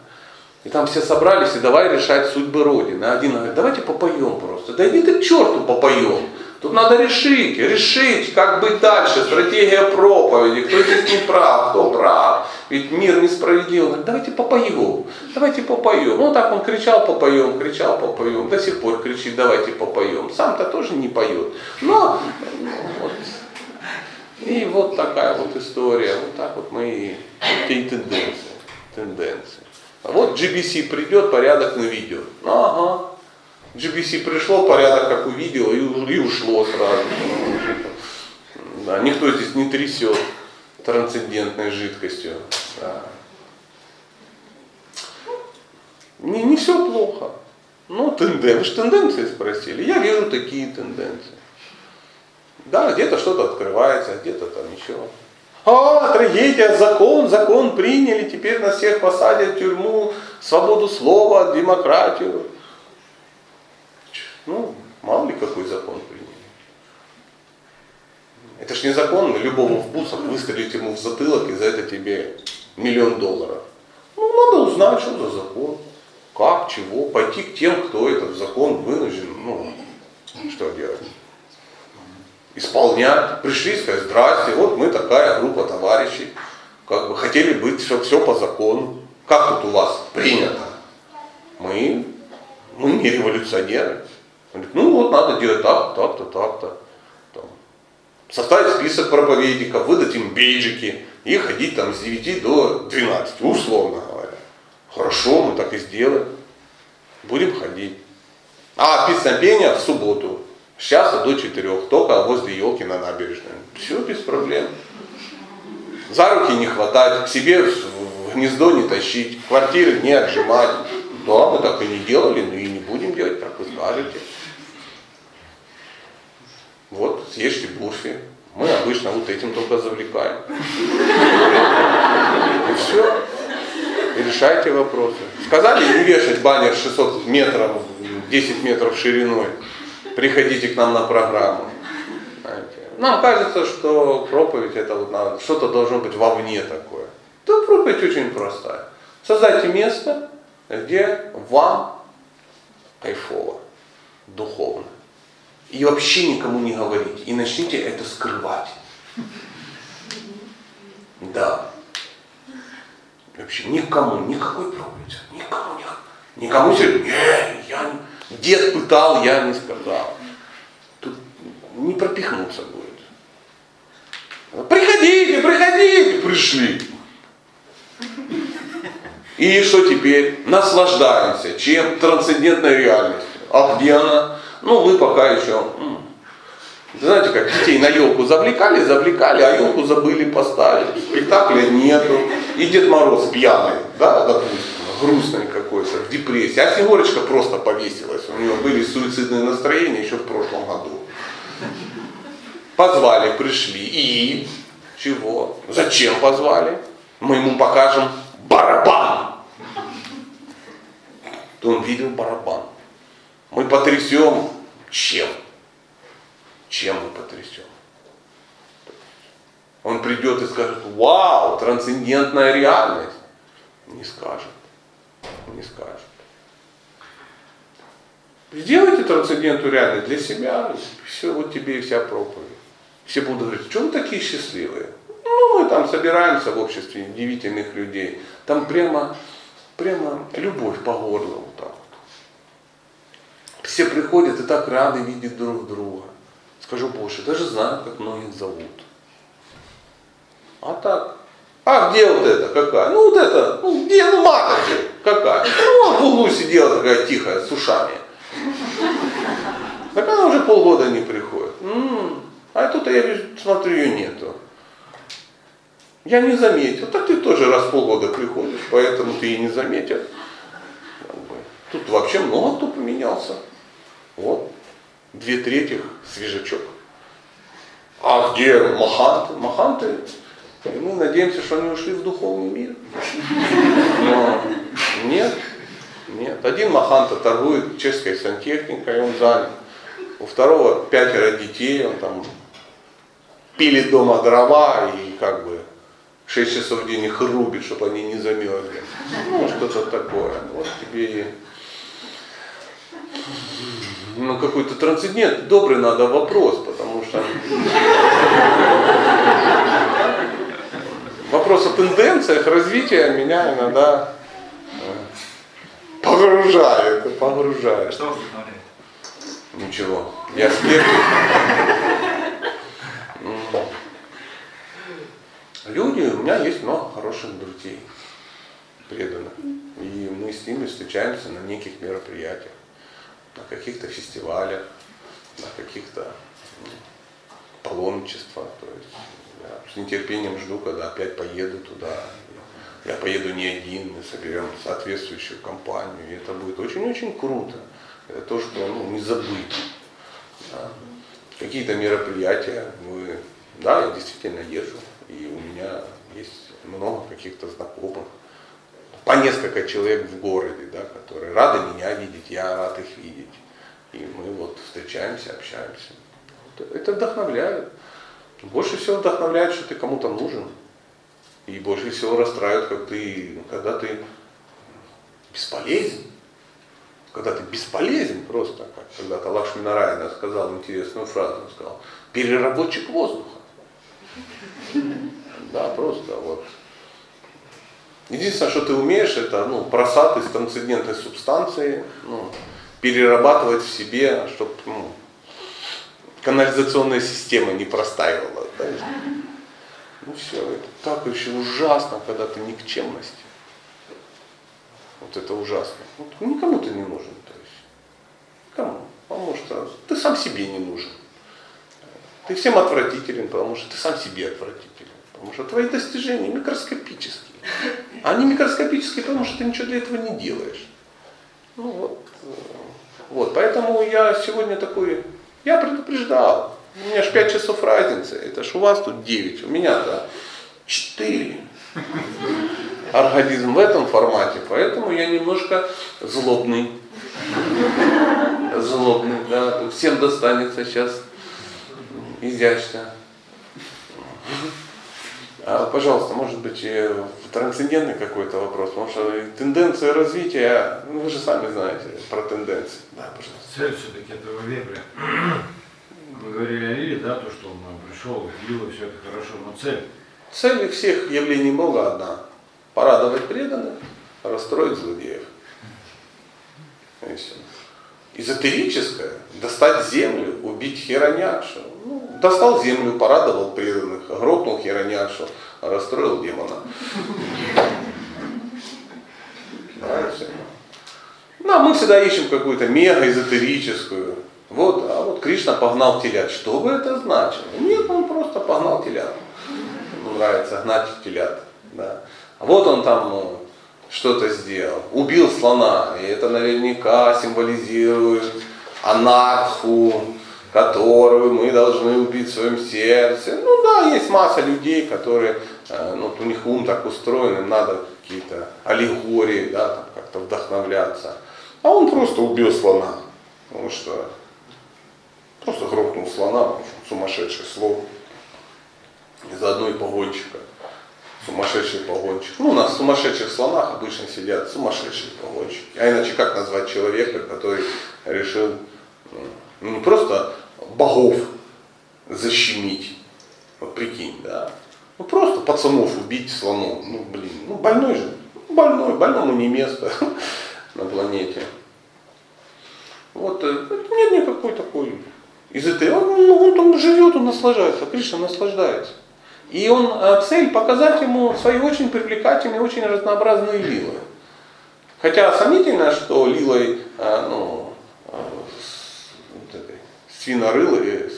S1: И там все собрались и давай решать судьбы Родины. Один говорит, давайте попоем просто. Да иди ты к черту попоем. Тут надо решить, решить, как быть дальше, стратегия проповеди, кто здесь не прав, кто прав. Ведь мир несправедлив. Говорит, давайте попоем, давайте попоем. Ну так он кричал, попоем, кричал, попоем. До сих пор кричит, давайте попоем. Сам-то тоже не поет. Но вот, и вот такая вот история. Вот так вот мы и такие тенденции. тенденции. А вот GBC придет, порядок наведет. Ага, GBC пришло, порядок как увидел и, и ушло сразу. Да, никто здесь не трясет трансцендентной жидкостью. Да. Не, не все плохо. Ну, тенденции. Тенденции спросили. Я вижу такие тенденции. Да, где-то что-то открывается, где-то там еще. А, трагедия, закон, закон приняли, теперь нас всех посадят в тюрьму, свободу слова, демократию. Ну, мало ли какой закон приняли. Это ж незаконно, любого в бусах выстрелить ему в затылок, и за это тебе миллион долларов. Ну, надо узнать, что за закон, как, чего, пойти к тем, кто этот закон вынужден, ну, что делать? Исполнять. Пришли сказать, здрасте, вот мы такая группа товарищей, как бы хотели быть, чтобы все по закону. Как тут у вас принято? Мы, мы не революционеры. Он говорит, ну вот надо делать так, так-то, так-то. Там, составить список проповедников, выдать им бейджики и ходить там с 9 до 12, условно говоря. Хорошо, мы так и сделаем. Будем ходить. А песнопение в субботу. С часа до четырех, только возле елки на набережной. Все без проблем. За руки не хватать, к себе в гнездо не тащить, квартиры не отжимать. Да, мы так и не делали, но и не будем делать, как вы скажете. Вот, съешьте бурфи. Мы обычно вот этим только завлекаем. И все. И решайте вопросы. Сказали не вешать баннер 600 метров, 10 метров шириной. Приходите к нам на программу. Нам кажется, что проповедь это вот надо, что-то должно быть вовне такое. Да проповедь очень простая. Создайте место, где вам кайфово, духовно. И вообще никому не говорите. И начните это скрывать. Да. Вообще никому, никакой проповеди. Никому, никому. Никому я не, дед пытал, я не сказал. Тут не пропихнуться будет. Приходите, приходите, пришли. И что теперь? Наслаждаемся. Чем? Трансцендентной реальностью. А где она? Ну, мы пока еще... Знаете, как детей на елку завлекали, завлекали, а елку забыли поставить. Спектакля нету. И Дед Мороз пьяный, да, допустим, грустный какой-то, в депрессии. А Снегурочка просто повесилась. У нее были суицидные настроения еще в прошлом году. Позвали, пришли. И чего? Зачем позвали? Мы ему покажем барабан. То он видел барабан. Мы потрясем чем? Чем мы потрясем? Он придет и скажет, вау, трансцендентная реальность. Не скажет. Не скажет. Сделайте трансцендентную реальность для себя, все, вот тебе и вся проповедь. Все будут говорить, что вы такие счастливые? Ну, мы там собираемся в обществе удивительных людей. Там прямо, прямо любовь по горлу вот так вот. Все приходят и так рады видеть друг друга. Скажу больше, даже знаю, как многих зовут. А так, а где вот это, какая? Ну вот это, ну где, ну маточка, какая? Ну вот в углу сидела такая тихая, с ушами. Так она уже полгода не приходит. М-м, а тут я смотрю, ее нету. Я не заметил. Так ты тоже раз в полгода приходишь, поэтому ты и не заметил. Тут вообще много кто поменялся. Вот, две трети свежачок. А где маханты? Маханты, и мы надеемся, что они ушли в духовный мир. Но нет, нет. Один маханта торгует чешской сантехникой, он занят. У второго пятеро детей, он там пилит дома дрова и как бы 6 часов в день их рубит, чтобы они не замерзли. Ну, что-то такое. Вот тебе и ну, какой-то трансцендент, добрый надо вопрос, потому что вопрос о тенденциях развития меня иногда э, погружает, погружает.
S3: Что вас вдохновляет?
S1: Ничего, я скептик. Люди, у меня есть много хороших друзей, преданных. И мы с ними встречаемся на неких мероприятиях, на каких-то фестивалях, на каких-то паломничествах. То есть с нетерпением жду, когда опять поеду туда. Я поеду не один, мы соберем соответствующую компанию. И это будет очень-очень круто. Это то, что ну, не забыть. Да. Какие-то мероприятия, мы, да, я действительно езжу, и у меня есть много каких-то знакомых, по несколько человек в городе, да, которые рады меня видеть, я рад их видеть. И мы вот встречаемся, общаемся. Это вдохновляет. Больше всего вдохновляет, что ты кому-то нужен. И больше всего расстраивает, как ты, когда ты бесполезен. Когда ты бесполезен просто, как когда-то Лакшми Нарайна сказал интересную фразу, он сказал, переработчик воздуха. Да, просто вот. Единственное, что ты умеешь, это ну, просад из трансцендентной субстанции, ну, перерабатывать в себе, чтобы ну, канализационная система не простаивала. Да? Ну все, это так еще ужасно, когда ты никчемность. Вот это ужасно. Вот никому ты не нужен. То есть. Кому? Потому что ты сам себе не нужен. Ты всем отвратителен, потому что ты сам себе отвратителен. Потому что твои достижения микроскопические. Они микроскопические, потому что ты ничего для этого не делаешь. Ну вот. Э, вот. Поэтому я сегодня такой, я предупреждал. У меня же 5 часов разницы. Это ж у вас тут 9, у меня-то 4. Организм в этом формате, поэтому я немножко злобный. Злобный, да. Всем достанется сейчас изящно. А, пожалуйста, может быть, трансцендентный какой-то вопрос, потому что тенденция развития, ну, вы же сами знаете про тенденции. Да,
S7: пожалуйста. Цель все-таки этого вепря. Вы говорили о Лиле, да, то, что он пришел, Лила, все это хорошо, но цель.
S1: Цель всех явлений Бога одна. Порадовать преданных, расстроить злодеев. И все эзотерическое, достать землю, убить Херонякшу. Ну, достал землю, порадовал преданных, грохнул Херонякшу, расстроил демона. Дальше. Ну, а мы всегда ищем какую-то мега-эзотерическую. Вот, а вот Кришна погнал телят. Что бы это значило? Нет, он просто погнал телят. Ему нравится гнать телят. Да. А вот он там ну, что-то сделал, убил слона, и это наверняка символизирует анарху, которую мы должны убить в своем сердце. Ну да, есть масса людей, которые, э, ну, у них ум так устроен, им надо какие-то аллегории, да, там как-то вдохновляться. А он просто убил слона, потому что просто грохнул слона, сумасшедший слон из одной погонщика. Сумасшедший погонщик. Ну, на сумасшедших слонах обычно сидят сумасшедшие погонщики. А иначе как назвать человека, который решил ну, не просто богов защемить, вот прикинь, да, ну просто пацанов убить слону, ну блин, ну больной же, больной, больному не место на планете. Вот э, нет никакой такой этой, он, он там живет, он наслаждается, Кришна наслаждается. И он, э, цель показать ему свои очень привлекательные, очень разнообразные лилы. Хотя сомнительно, что лилой, ну, свинорылой,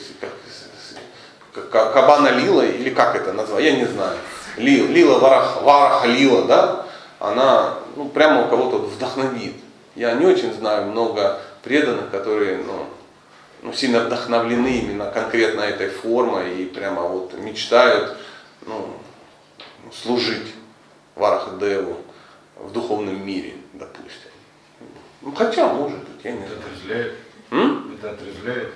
S1: кабана лила, или как это назвать, я не знаю. Лила, лила варах, вараха лила, да, она ну, прямо у кого-то вдохновит. Я не очень знаю много преданных, которые ну, ну, сильно вдохновлены именно конкретно этой формой и прямо вот мечтают ну, служить Варахадеву в духовном мире, допустим. Ну, хотя, может быть, я не
S7: знаю. Это отрезвляет? М? Это отрезвляет?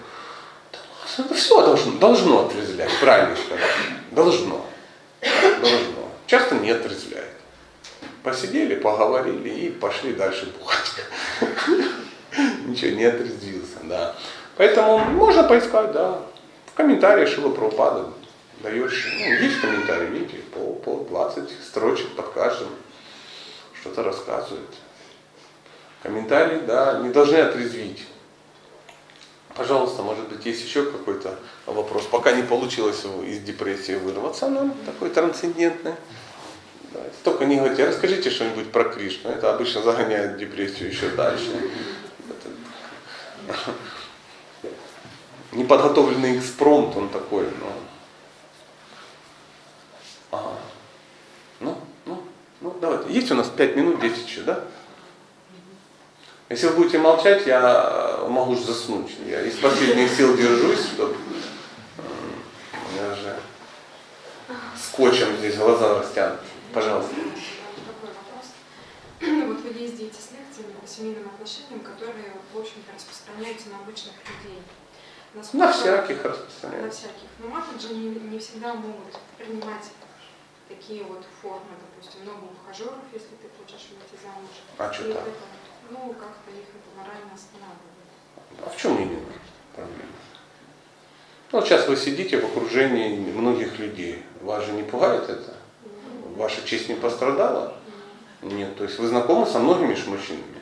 S1: Это все должно, должно отрезвлять, правильно сказать. Должно. Должно. Часто не отрезвляет. Посидели, поговорили и пошли дальше бухать. Ничего, не отрезвился, да. Поэтому можно поискать, да. В комментариях Шила Прабхупада даешь, ну, есть комментарии, видите, по, по 20 строчек под каждым что-то рассказывает. Комментарии, да, не должны отрезвить. Пожалуйста, может быть, есть еще какой-то вопрос. Пока не получилось из депрессии вырваться нам, такой трансцендентный. Только не говорите, расскажите что-нибудь про Кришну. Это обычно загоняет депрессию еще дальше. неподготовленный экспромт, он такой, ага. ну, ну, ну, давайте, есть у нас 5 минут, 10 еще, да? Если вы будете молчать, я могу заснуть. Я из последних сил держусь, чтобы я же скотчем здесь глаза растянут. Пожалуйста.
S2: Вот вы ездите с лекциями по семейным отношениям, которые, в общем-то, распространяются на обычных людей. насколько-
S1: На всяких
S2: На
S1: распространяется.
S2: всяких. Но матаджи не, не всегда могут принимать такие вот формы, допустим, много ухажеров, если ты хочешь выйти замуж.
S1: А что так?
S2: это ну, как-то их это морально останавливает.
S1: А в чем именно проблема? Ну, вот сейчас вы сидите в окружении многих людей. Вас же не пугает это? Ваша честь не пострадала? Нет. То есть вы знакомы со многими ж мужчинами?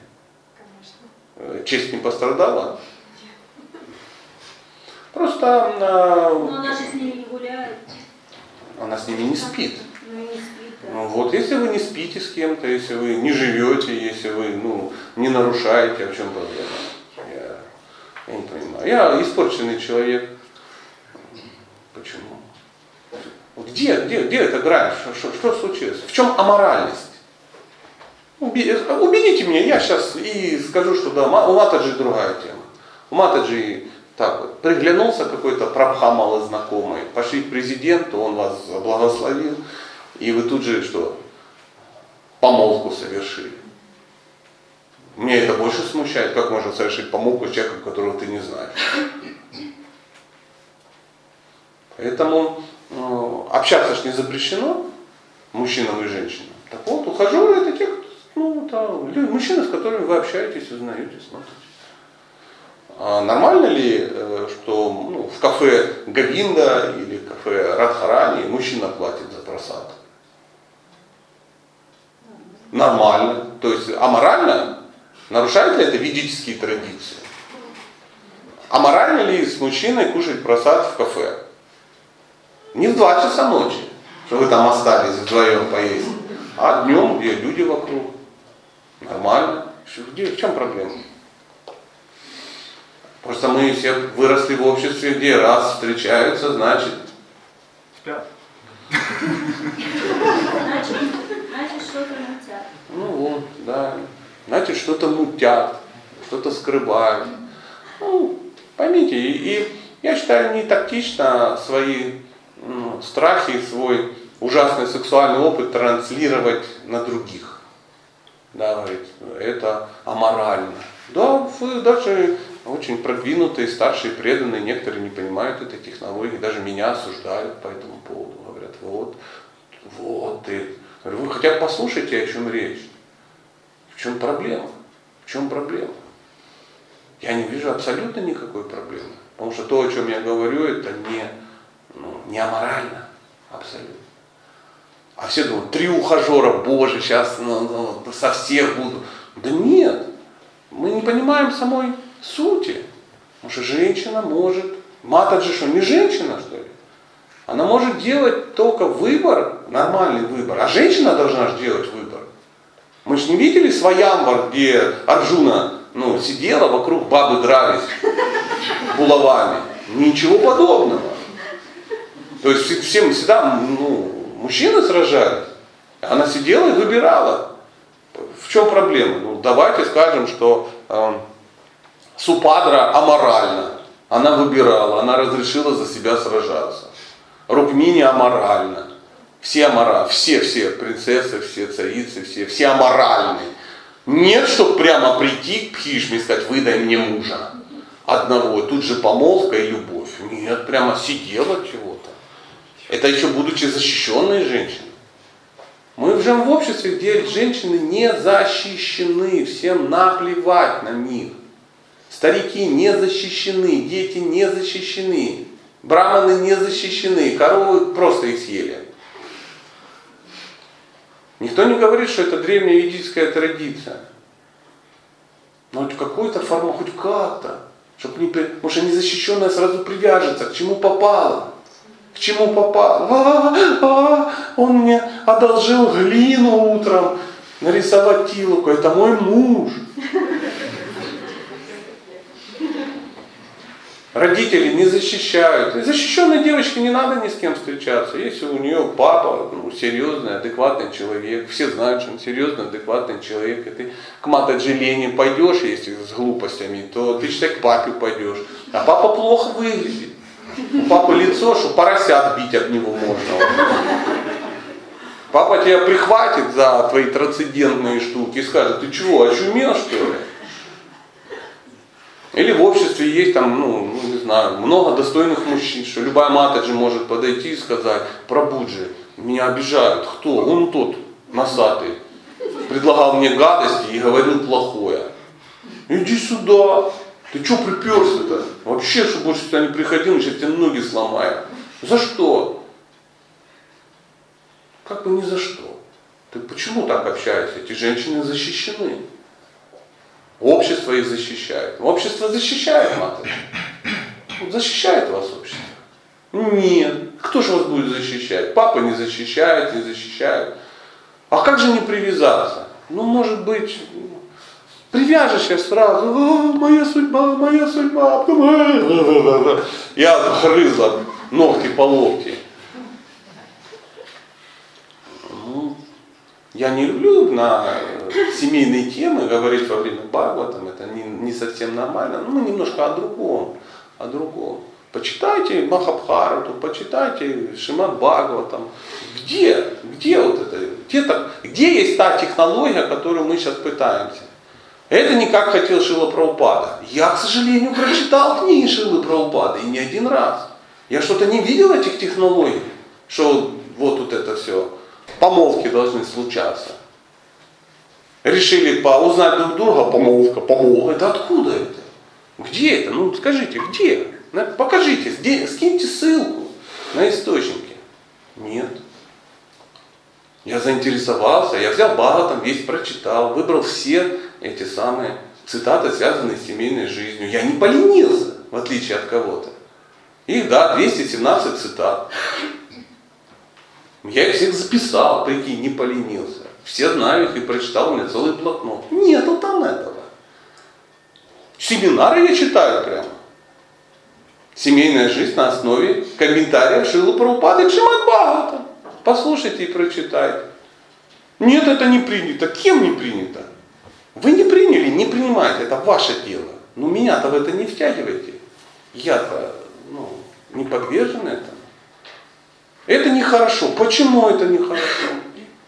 S2: Конечно.
S1: Э, Честь не пострадала? Просто а,
S4: Но она же с ними не гуляет.
S1: она с ними не спит.
S4: Ну не спит, да.
S1: Ну вот, если вы не спите с кем-то, если вы не живете, если вы ну, не нарушаете, а в чем проблема? Я, я не понимаю. Я испорченный человек. Почему? Вот Где, где, где эта грань? Что, что, что случилось? В чем аморальность? Убедите меня, я сейчас и скажу, что да, у Матаджи другая тема. У Матаджи так вот, приглянулся какой-то прабха малознакомый, пошли к президенту, он вас благословил, и вы тут же что? Помолвку совершили. Мне это больше смущает, как можно совершить помолвку с человеком, которого ты не знаешь. Поэтому общаться ж не запрещено мужчинам и женщинам. Так вот, ухажеры это те, ну, это лю- мужчины, с которыми вы общаетесь, узнаете, смотрите. А нормально ли, э, что ну, в кафе Гавинда или кафе Радхарани мужчина платит за просад? Нормально. То есть аморально? Нарушает ли это ведические традиции? Аморально ли с мужчиной кушать просад в кафе? Не в 2 часа ночи, что вы там остались вдвоем поесть, а днем, где люди вокруг. Нормально. Где, в чем проблема? Просто мы все выросли в обществе, где раз встречаются, значит,
S3: Спят.
S4: Значит, значит что-то мутят.
S1: ну вот, да, значит что-то мутят, что-то скрывают. Ну, поймите, и, и я считаю не тактично свои страхи, и свой ужасный сексуальный опыт транслировать на других. Да, говорит, это аморально. Да, даже очень продвинутые, старшие, преданные, некоторые не понимают этой технологии, даже меня осуждают по этому поводу. Говорят, вот, вот ты. Вы хотя бы послушайте, о чем речь. В чем проблема? В чем проблема? Я не вижу абсолютно никакой проблемы. Потому что то, о чем я говорю, это не, ну, не аморально. Абсолютно. А все думают, три ухажера, боже, сейчас ну, ну, со всех буду. Да нет, мы не понимаем самой сути. Потому что женщина может, Матаджи что, не женщина, что ли? Она может делать только выбор, нормальный выбор. А женщина должна же делать выбор. Мы же не видели Своямбар, где Арджуна ну, сидела, вокруг бабы дрались булавами. Ничего подобного. То есть все- всем всегда ну, мужчины сражались. Она сидела и выбирала. В чем проблема? Ну, давайте скажем, что э, Супадра аморальна. Она выбирала, она разрешила за себя сражаться. Рукмини аморальна. Все аморальны, все, все принцессы, все царицы, все, все аморальны. Нет, чтобы прямо прийти к Пхишме и сказать, выдай мне мужа одного, тут же помолвка и любовь. Нет, прямо сидела чего-то. Это еще будучи защищенной женщиной. Мы живем в обществе, где женщины не защищены, всем наплевать на них. Старики не защищены, дети не защищены, браманы не защищены, коровы просто их съели. Никто не говорит, что это древняя ведическая традиция. Но хоть какой-то форма, хоть как-то. Чтобы не, потому что незащищенная сразу привяжется, к чему попало. К чему попало. А, а, он мне одолжил глину утром нарисовать тилуку. Это мой муж. Родители не защищают. И Защищенной девочке не надо ни с кем встречаться. Если у нее папа ну, серьезный, адекватный человек, все знают, что он серьезный, адекватный человек, и ты к Матаджи Лене пойдешь, если с глупостями, то ты считай к папе пойдешь. А папа плохо выглядит. У папы лицо, что поросят бить от него можно. Папа тебя прихватит за твои трансцендентные штуки и скажет, ты чего, очумел что ли? Или в обществе есть там, ну, ну, не знаю, много достойных мужчин, что любая матаджи может подойти и сказать, Прабуджи, меня обижают. Кто? Он тот, носатый. Предлагал мне гадости и говорил плохое. Иди сюда. Ты что приперся-то? Вообще, что больше сюда не приходил, сейчас тебе ноги сломаю. За что? Как бы ни за что. Ты почему так общаешься? Эти женщины защищены. Общество их защищает. Общество защищает матери. Защищает вас общество. Нет. Кто же вас будет защищать? Папа не защищает, не защищает. А как же не привязаться? Ну, может быть, привяжешься сразу, моя судьба, моя судьба. Я грызла ногти по локти. Ну, я не люблю на семейные темы говорить во время Бхагаватам, это не, не совсем нормально. Ну, немножко о другом, о другом. Почитайте Махабхарату, почитайте Шимат Бхагаватам. Где, где вот это, где, так, где есть та технология, которую мы сейчас пытаемся? Это не как хотел Шила Праупада. Я, к сожалению, прочитал книги Шилы Праупады и не один раз. Я что-то не видел этих технологий, что вот тут это все, помолвки должны случаться. Решили по, узнать друг друга, помолвка, помолвка. Это откуда это? Где это? Ну скажите, где? Покажите, скиньте ссылку на источники. Нет. Я заинтересовался, я взял Бхагаватам, весь прочитал, выбрал все эти самые цитаты, связанные с семейной жизнью. Я не поленился, в отличие от кого-то. Их, да, 217 цитат. Я их всех записал, прикинь, не поленился. Все знают их и прочитал у меня целый блокнот. Нету там этого. Семинары я читаю прямо. Семейная жизнь на основе комментариев Шилы Прабхупады к Шимат Бхагаватам. Послушайте и прочитайте. Нет, это не принято. Кем не принято? Вы не приняли, не принимайте, это ваше дело. Но меня-то в это не втягивайте. Я-то ну, не подвержен этому. Это нехорошо. Почему это нехорошо?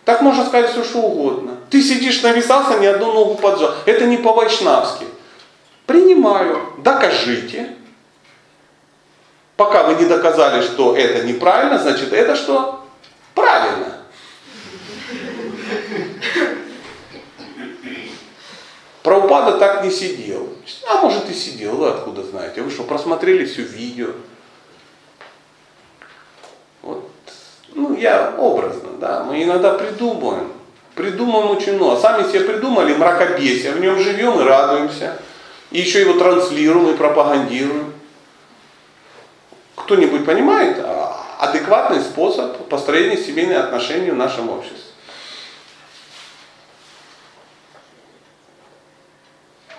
S1: Так можно сказать все, что угодно. Ты сидишь, нависался, ни одну ногу поджал. Это не по-вайшнавски. Принимаю. Докажите. Пока вы не доказали, что это неправильно, значит это что? Правильно. Праупада так не сидел. А может и сидел, вы откуда знаете? Вы что, просмотрели все видео? Вот, ну я образно, да, мы иногда придумываем. Придумываем очень много. Сами себе придумали мракобесие, в нем живем и радуемся. И еще его транслируем и пропагандируем. Кто-нибудь понимает а, адекватный способ построения семейных отношений в нашем обществе?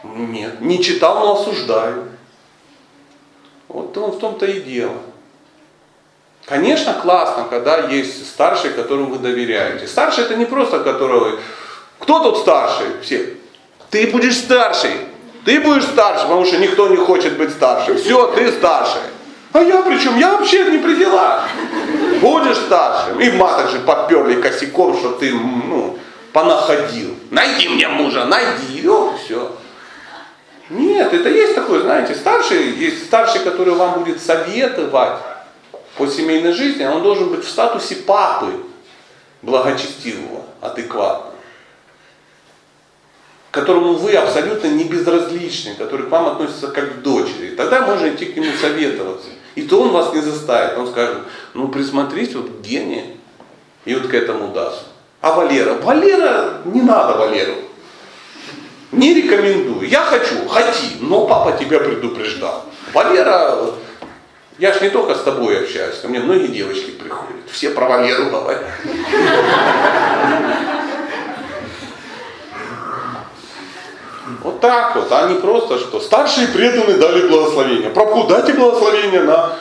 S1: Нет, не читал, но осуждаю. Вот в том-то и дело. Конечно, классно, когда есть старший, которому вы доверяете. Старший это не просто которого... Кто тут старший? Все. Ты будешь старший. Ты будешь старший, потому что никто не хочет быть старшим. Все, ты старший. А я причем? Я вообще не при делах. Будешь старшим. И маток же подперли косяком, что ты ну, понаходил. Найди мне мужа, найди. И вот все. Нет, это есть такой, знаете, старший, есть старший, который вам будет советовать по семейной жизни, он должен быть в статусе папы благочестивого, адекватного, которому вы абсолютно не безразличны, который к вам относится как к дочери. Тогда можно идти к нему советоваться. И то он вас не заставит. Он скажет, ну присмотрись вот к и вот к этому Дасу. А Валера? Валера, не надо Валеру. Не рекомендую. Я хочу, хоти, но папа тебя предупреждал. Валера, я ж не только с тобой общаюсь, ко мне многие девочки приходят. Все про Валеру говорят. Вот так вот, а не просто что. Старшие преданные дали благословение. Прабху, дайте благословение на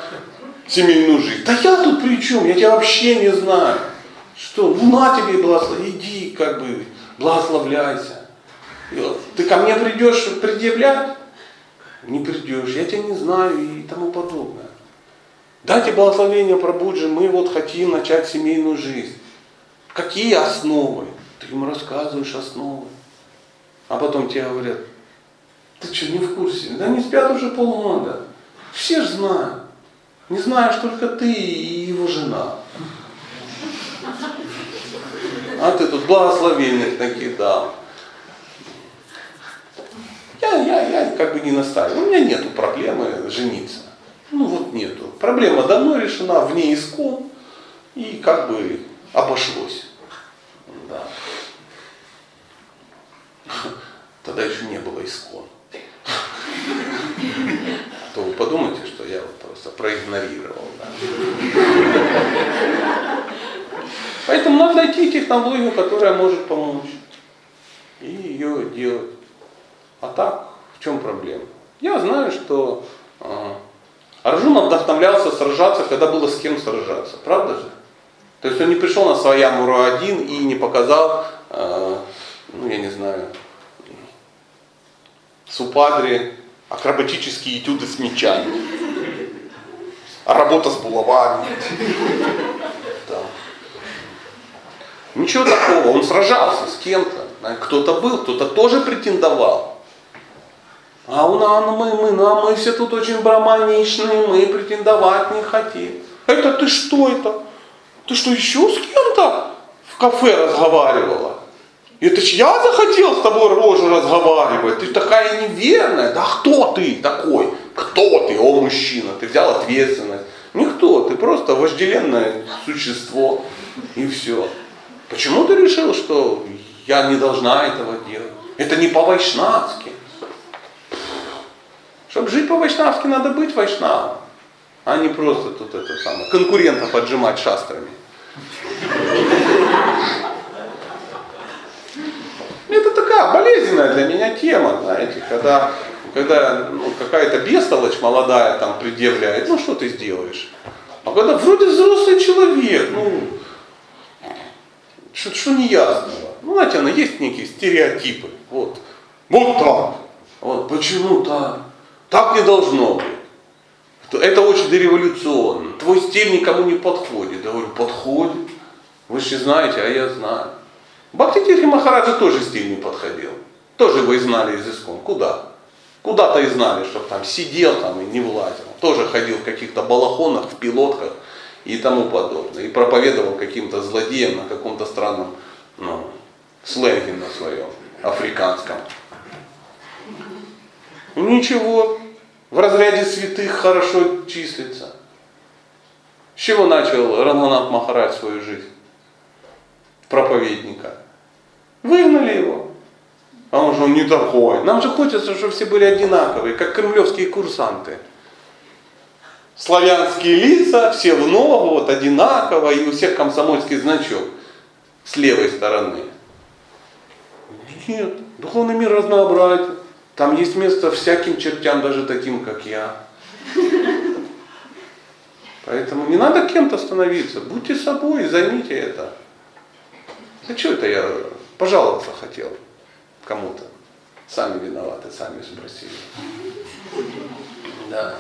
S1: семейную жизнь. Да я тут при чем? Я тебя вообще не знаю. Что, ну на тебе благословение, иди как бы благословляйся. Ты ко мне придешь предъявлять? Не придешь, я тебя не знаю и тому подобное. Дайте благословение Прабуджи, мы вот хотим начать семейную жизнь. Какие основы? Ты ему рассказываешь основы. А потом тебе говорят, Ты что, не в курсе? Да не спят уже полгода. Все же знают. Не знаешь только ты и его жена. А ты тут благословенных накидал. Я, я, я как бы не настаиваю. У меня нету проблемы жениться. Ну вот нету. Проблема давно решена, вне искон. И как бы обошлось. Да. Тогда еще не было искон. А то вы подумайте, что я вот просто проигнорировал. Да. Поэтому надо найти технологию, которая может помочь. И ее делать. А так, в чем проблема? Я знаю, что э, Арджуна вдохновлялся сражаться, когда было с кем сражаться. Правда же? То есть он не пришел на своя Муру один и не показал, э, ну я не знаю, Супадре акробатические этюды с мечами. А работа с булавами. Да. Ничего такого, он сражался с кем-то. Кто-то был, кто-то тоже претендовал. А у нас мы, мы, а мы все тут очень браманичные, мы претендовать не хотим. Это ты что это? Ты что, еще с кем-то в кафе разговаривала? Это ж я захотел с тобой рожу разговаривать. Ты такая неверная. Да кто ты такой? Кто ты, о мужчина? Ты взял ответственность. Никто, ты просто вожделенное существо. И все. Почему ты решил, что я не должна этого делать? Это не по-вайшнавски. Чтобы жить по-вайшнавски, надо быть вайшнавом. А не просто тут это самое, конкурентов отжимать шастрами. Это такая болезненная для меня тема, знаете, когда, когда ну, какая-то бестолочь молодая там предъявляет, ну что ты сделаешь? А когда вроде взрослый человек, ну, что, что неясного. Ну, знаете, есть некие стереотипы. Вот. Вот так. Вот. Почему так? Так не должно быть. Это очень дореволюционно. Твой стиль никому не подходит. Я говорю, подходит. Вы же знаете, а я знаю. Бхактитирхи Махараджа тоже стиль не подходил. Тоже его изгнали из искон. Куда? Куда-то изгнали, чтобы там сидел там и не влазил. Тоже ходил в каких-то балахонах, в пилотках и тому подобное. И проповедовал каким-то злодеям на каком-то странном ну, сленге на своем, африканском. Ничего, в разряде святых хорошо числится. С чего начал Ранганат Махарадж свою жизнь? Проповедника. Выгнали его. А он же он не такой. Нам же хочется, чтобы все были одинаковые, как кремлевские курсанты. Славянские лица, все в ногу, вот одинаково, и у всех комсомольский значок с левой стороны. Нет, духовный мир разнообразен. Там есть место всяким чертям, даже таким, как я. Поэтому не надо кем-то становиться. Будьте собой, займите это. А что это я пожаловаться хотел кому-то? Сами виноваты, сами спросили. Да.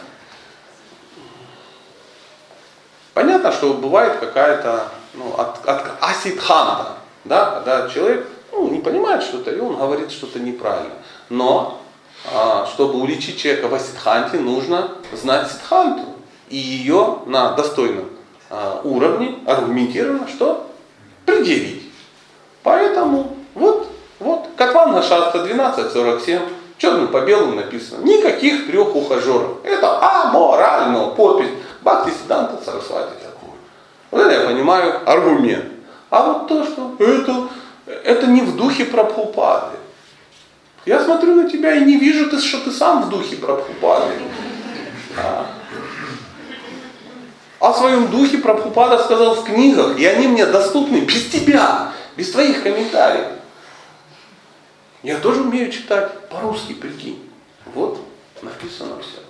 S1: Понятно, что бывает какая-то ну, от, от асидханта, да, когда человек ну, не понимает что-то, и он говорит что-то неправильно. Но чтобы уличить человека в асидханте, нужно знать сидханту и ее на достойном а, уровне аргументированно что? Предъявить. Поэтому вот, вот, Катванга Шаста 12.47, черным по белому написано, никаких трех ухажеров. Это аморально, подпись. Бхакти Сиданта Сарасвати такой. Вот это я понимаю аргумент. А вот то, что это, это не в духе Прабхупады. Я смотрю на тебя и не вижу, ты, что ты сам в духе Прабхупады. А. О своем духе Прабхупада сказал в книгах, и они мне доступны без тебя, без твоих комментариев. Я тоже умею читать по-русски, прикинь. Вот, написано все.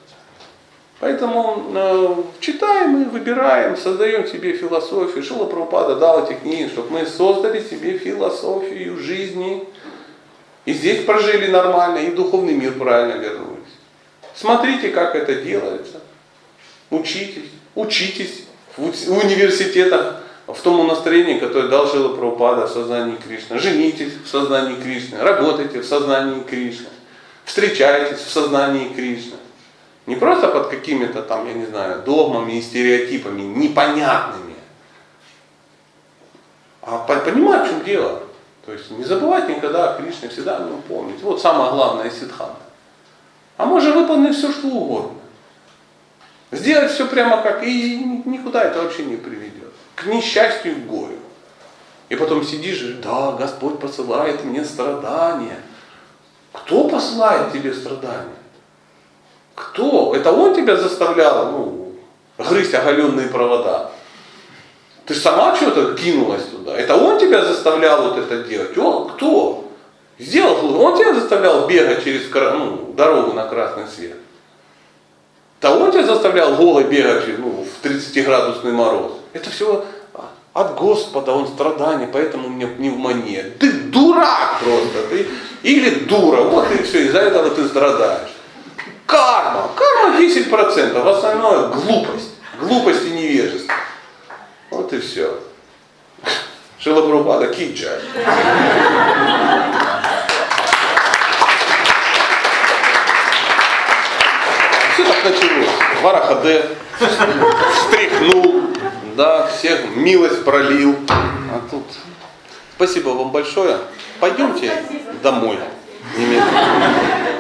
S1: Поэтому э, читаем и выбираем, создаем себе философию. Шила Прабхупада дал эти книги, чтобы мы создали себе философию жизни. И здесь прожили нормально, и в духовный мир правильно вернулись. Смотрите, как это делается. Учитесь, учитесь в университетах, в том настроении, которое дал Шила Прабхупада в сознании Кришны. Женитесь в сознании Кришны, работайте в сознании Кришны. встречаетесь в сознании Кришны. Не просто под какими-то там, я не знаю, догмами и стереотипами непонятными, а по- понимать, в чем дело. То есть не забывать никогда о Кришне, всегда о нем помнить. Вот самое главное сидханта. А можно выполнить все, что угодно. Сделать все прямо как, и никуда это вообще не приведет. К несчастью и к горю. И потом сидишь и, да, Господь посылает мне страдания. Кто посылает тебе страдания? Кто? Это Он тебя заставлял, ну, грызть оголенные провода. Ты сама что-то кинулась туда. Это Он тебя заставлял вот это делать. Он кто? Сделал, Он тебя заставлял бегать через ну, дорогу на красный свет. Да он тебя заставлял голый бегать ну, в 30-градусный мороз. Это все от Господа, он страдание, поэтому у меня пневмония. Ты дурак просто, ты или дура, вот и все, из-за этого ты страдаешь. Карма, карма 10%, в остальное глупость, глупость и невежество. Вот и все. Шилапрабхада киджай. Все так началось. Варахаде встряхнул, да, всех милость пролил. А тут спасибо вам большое. Пойдемте домой немедленно.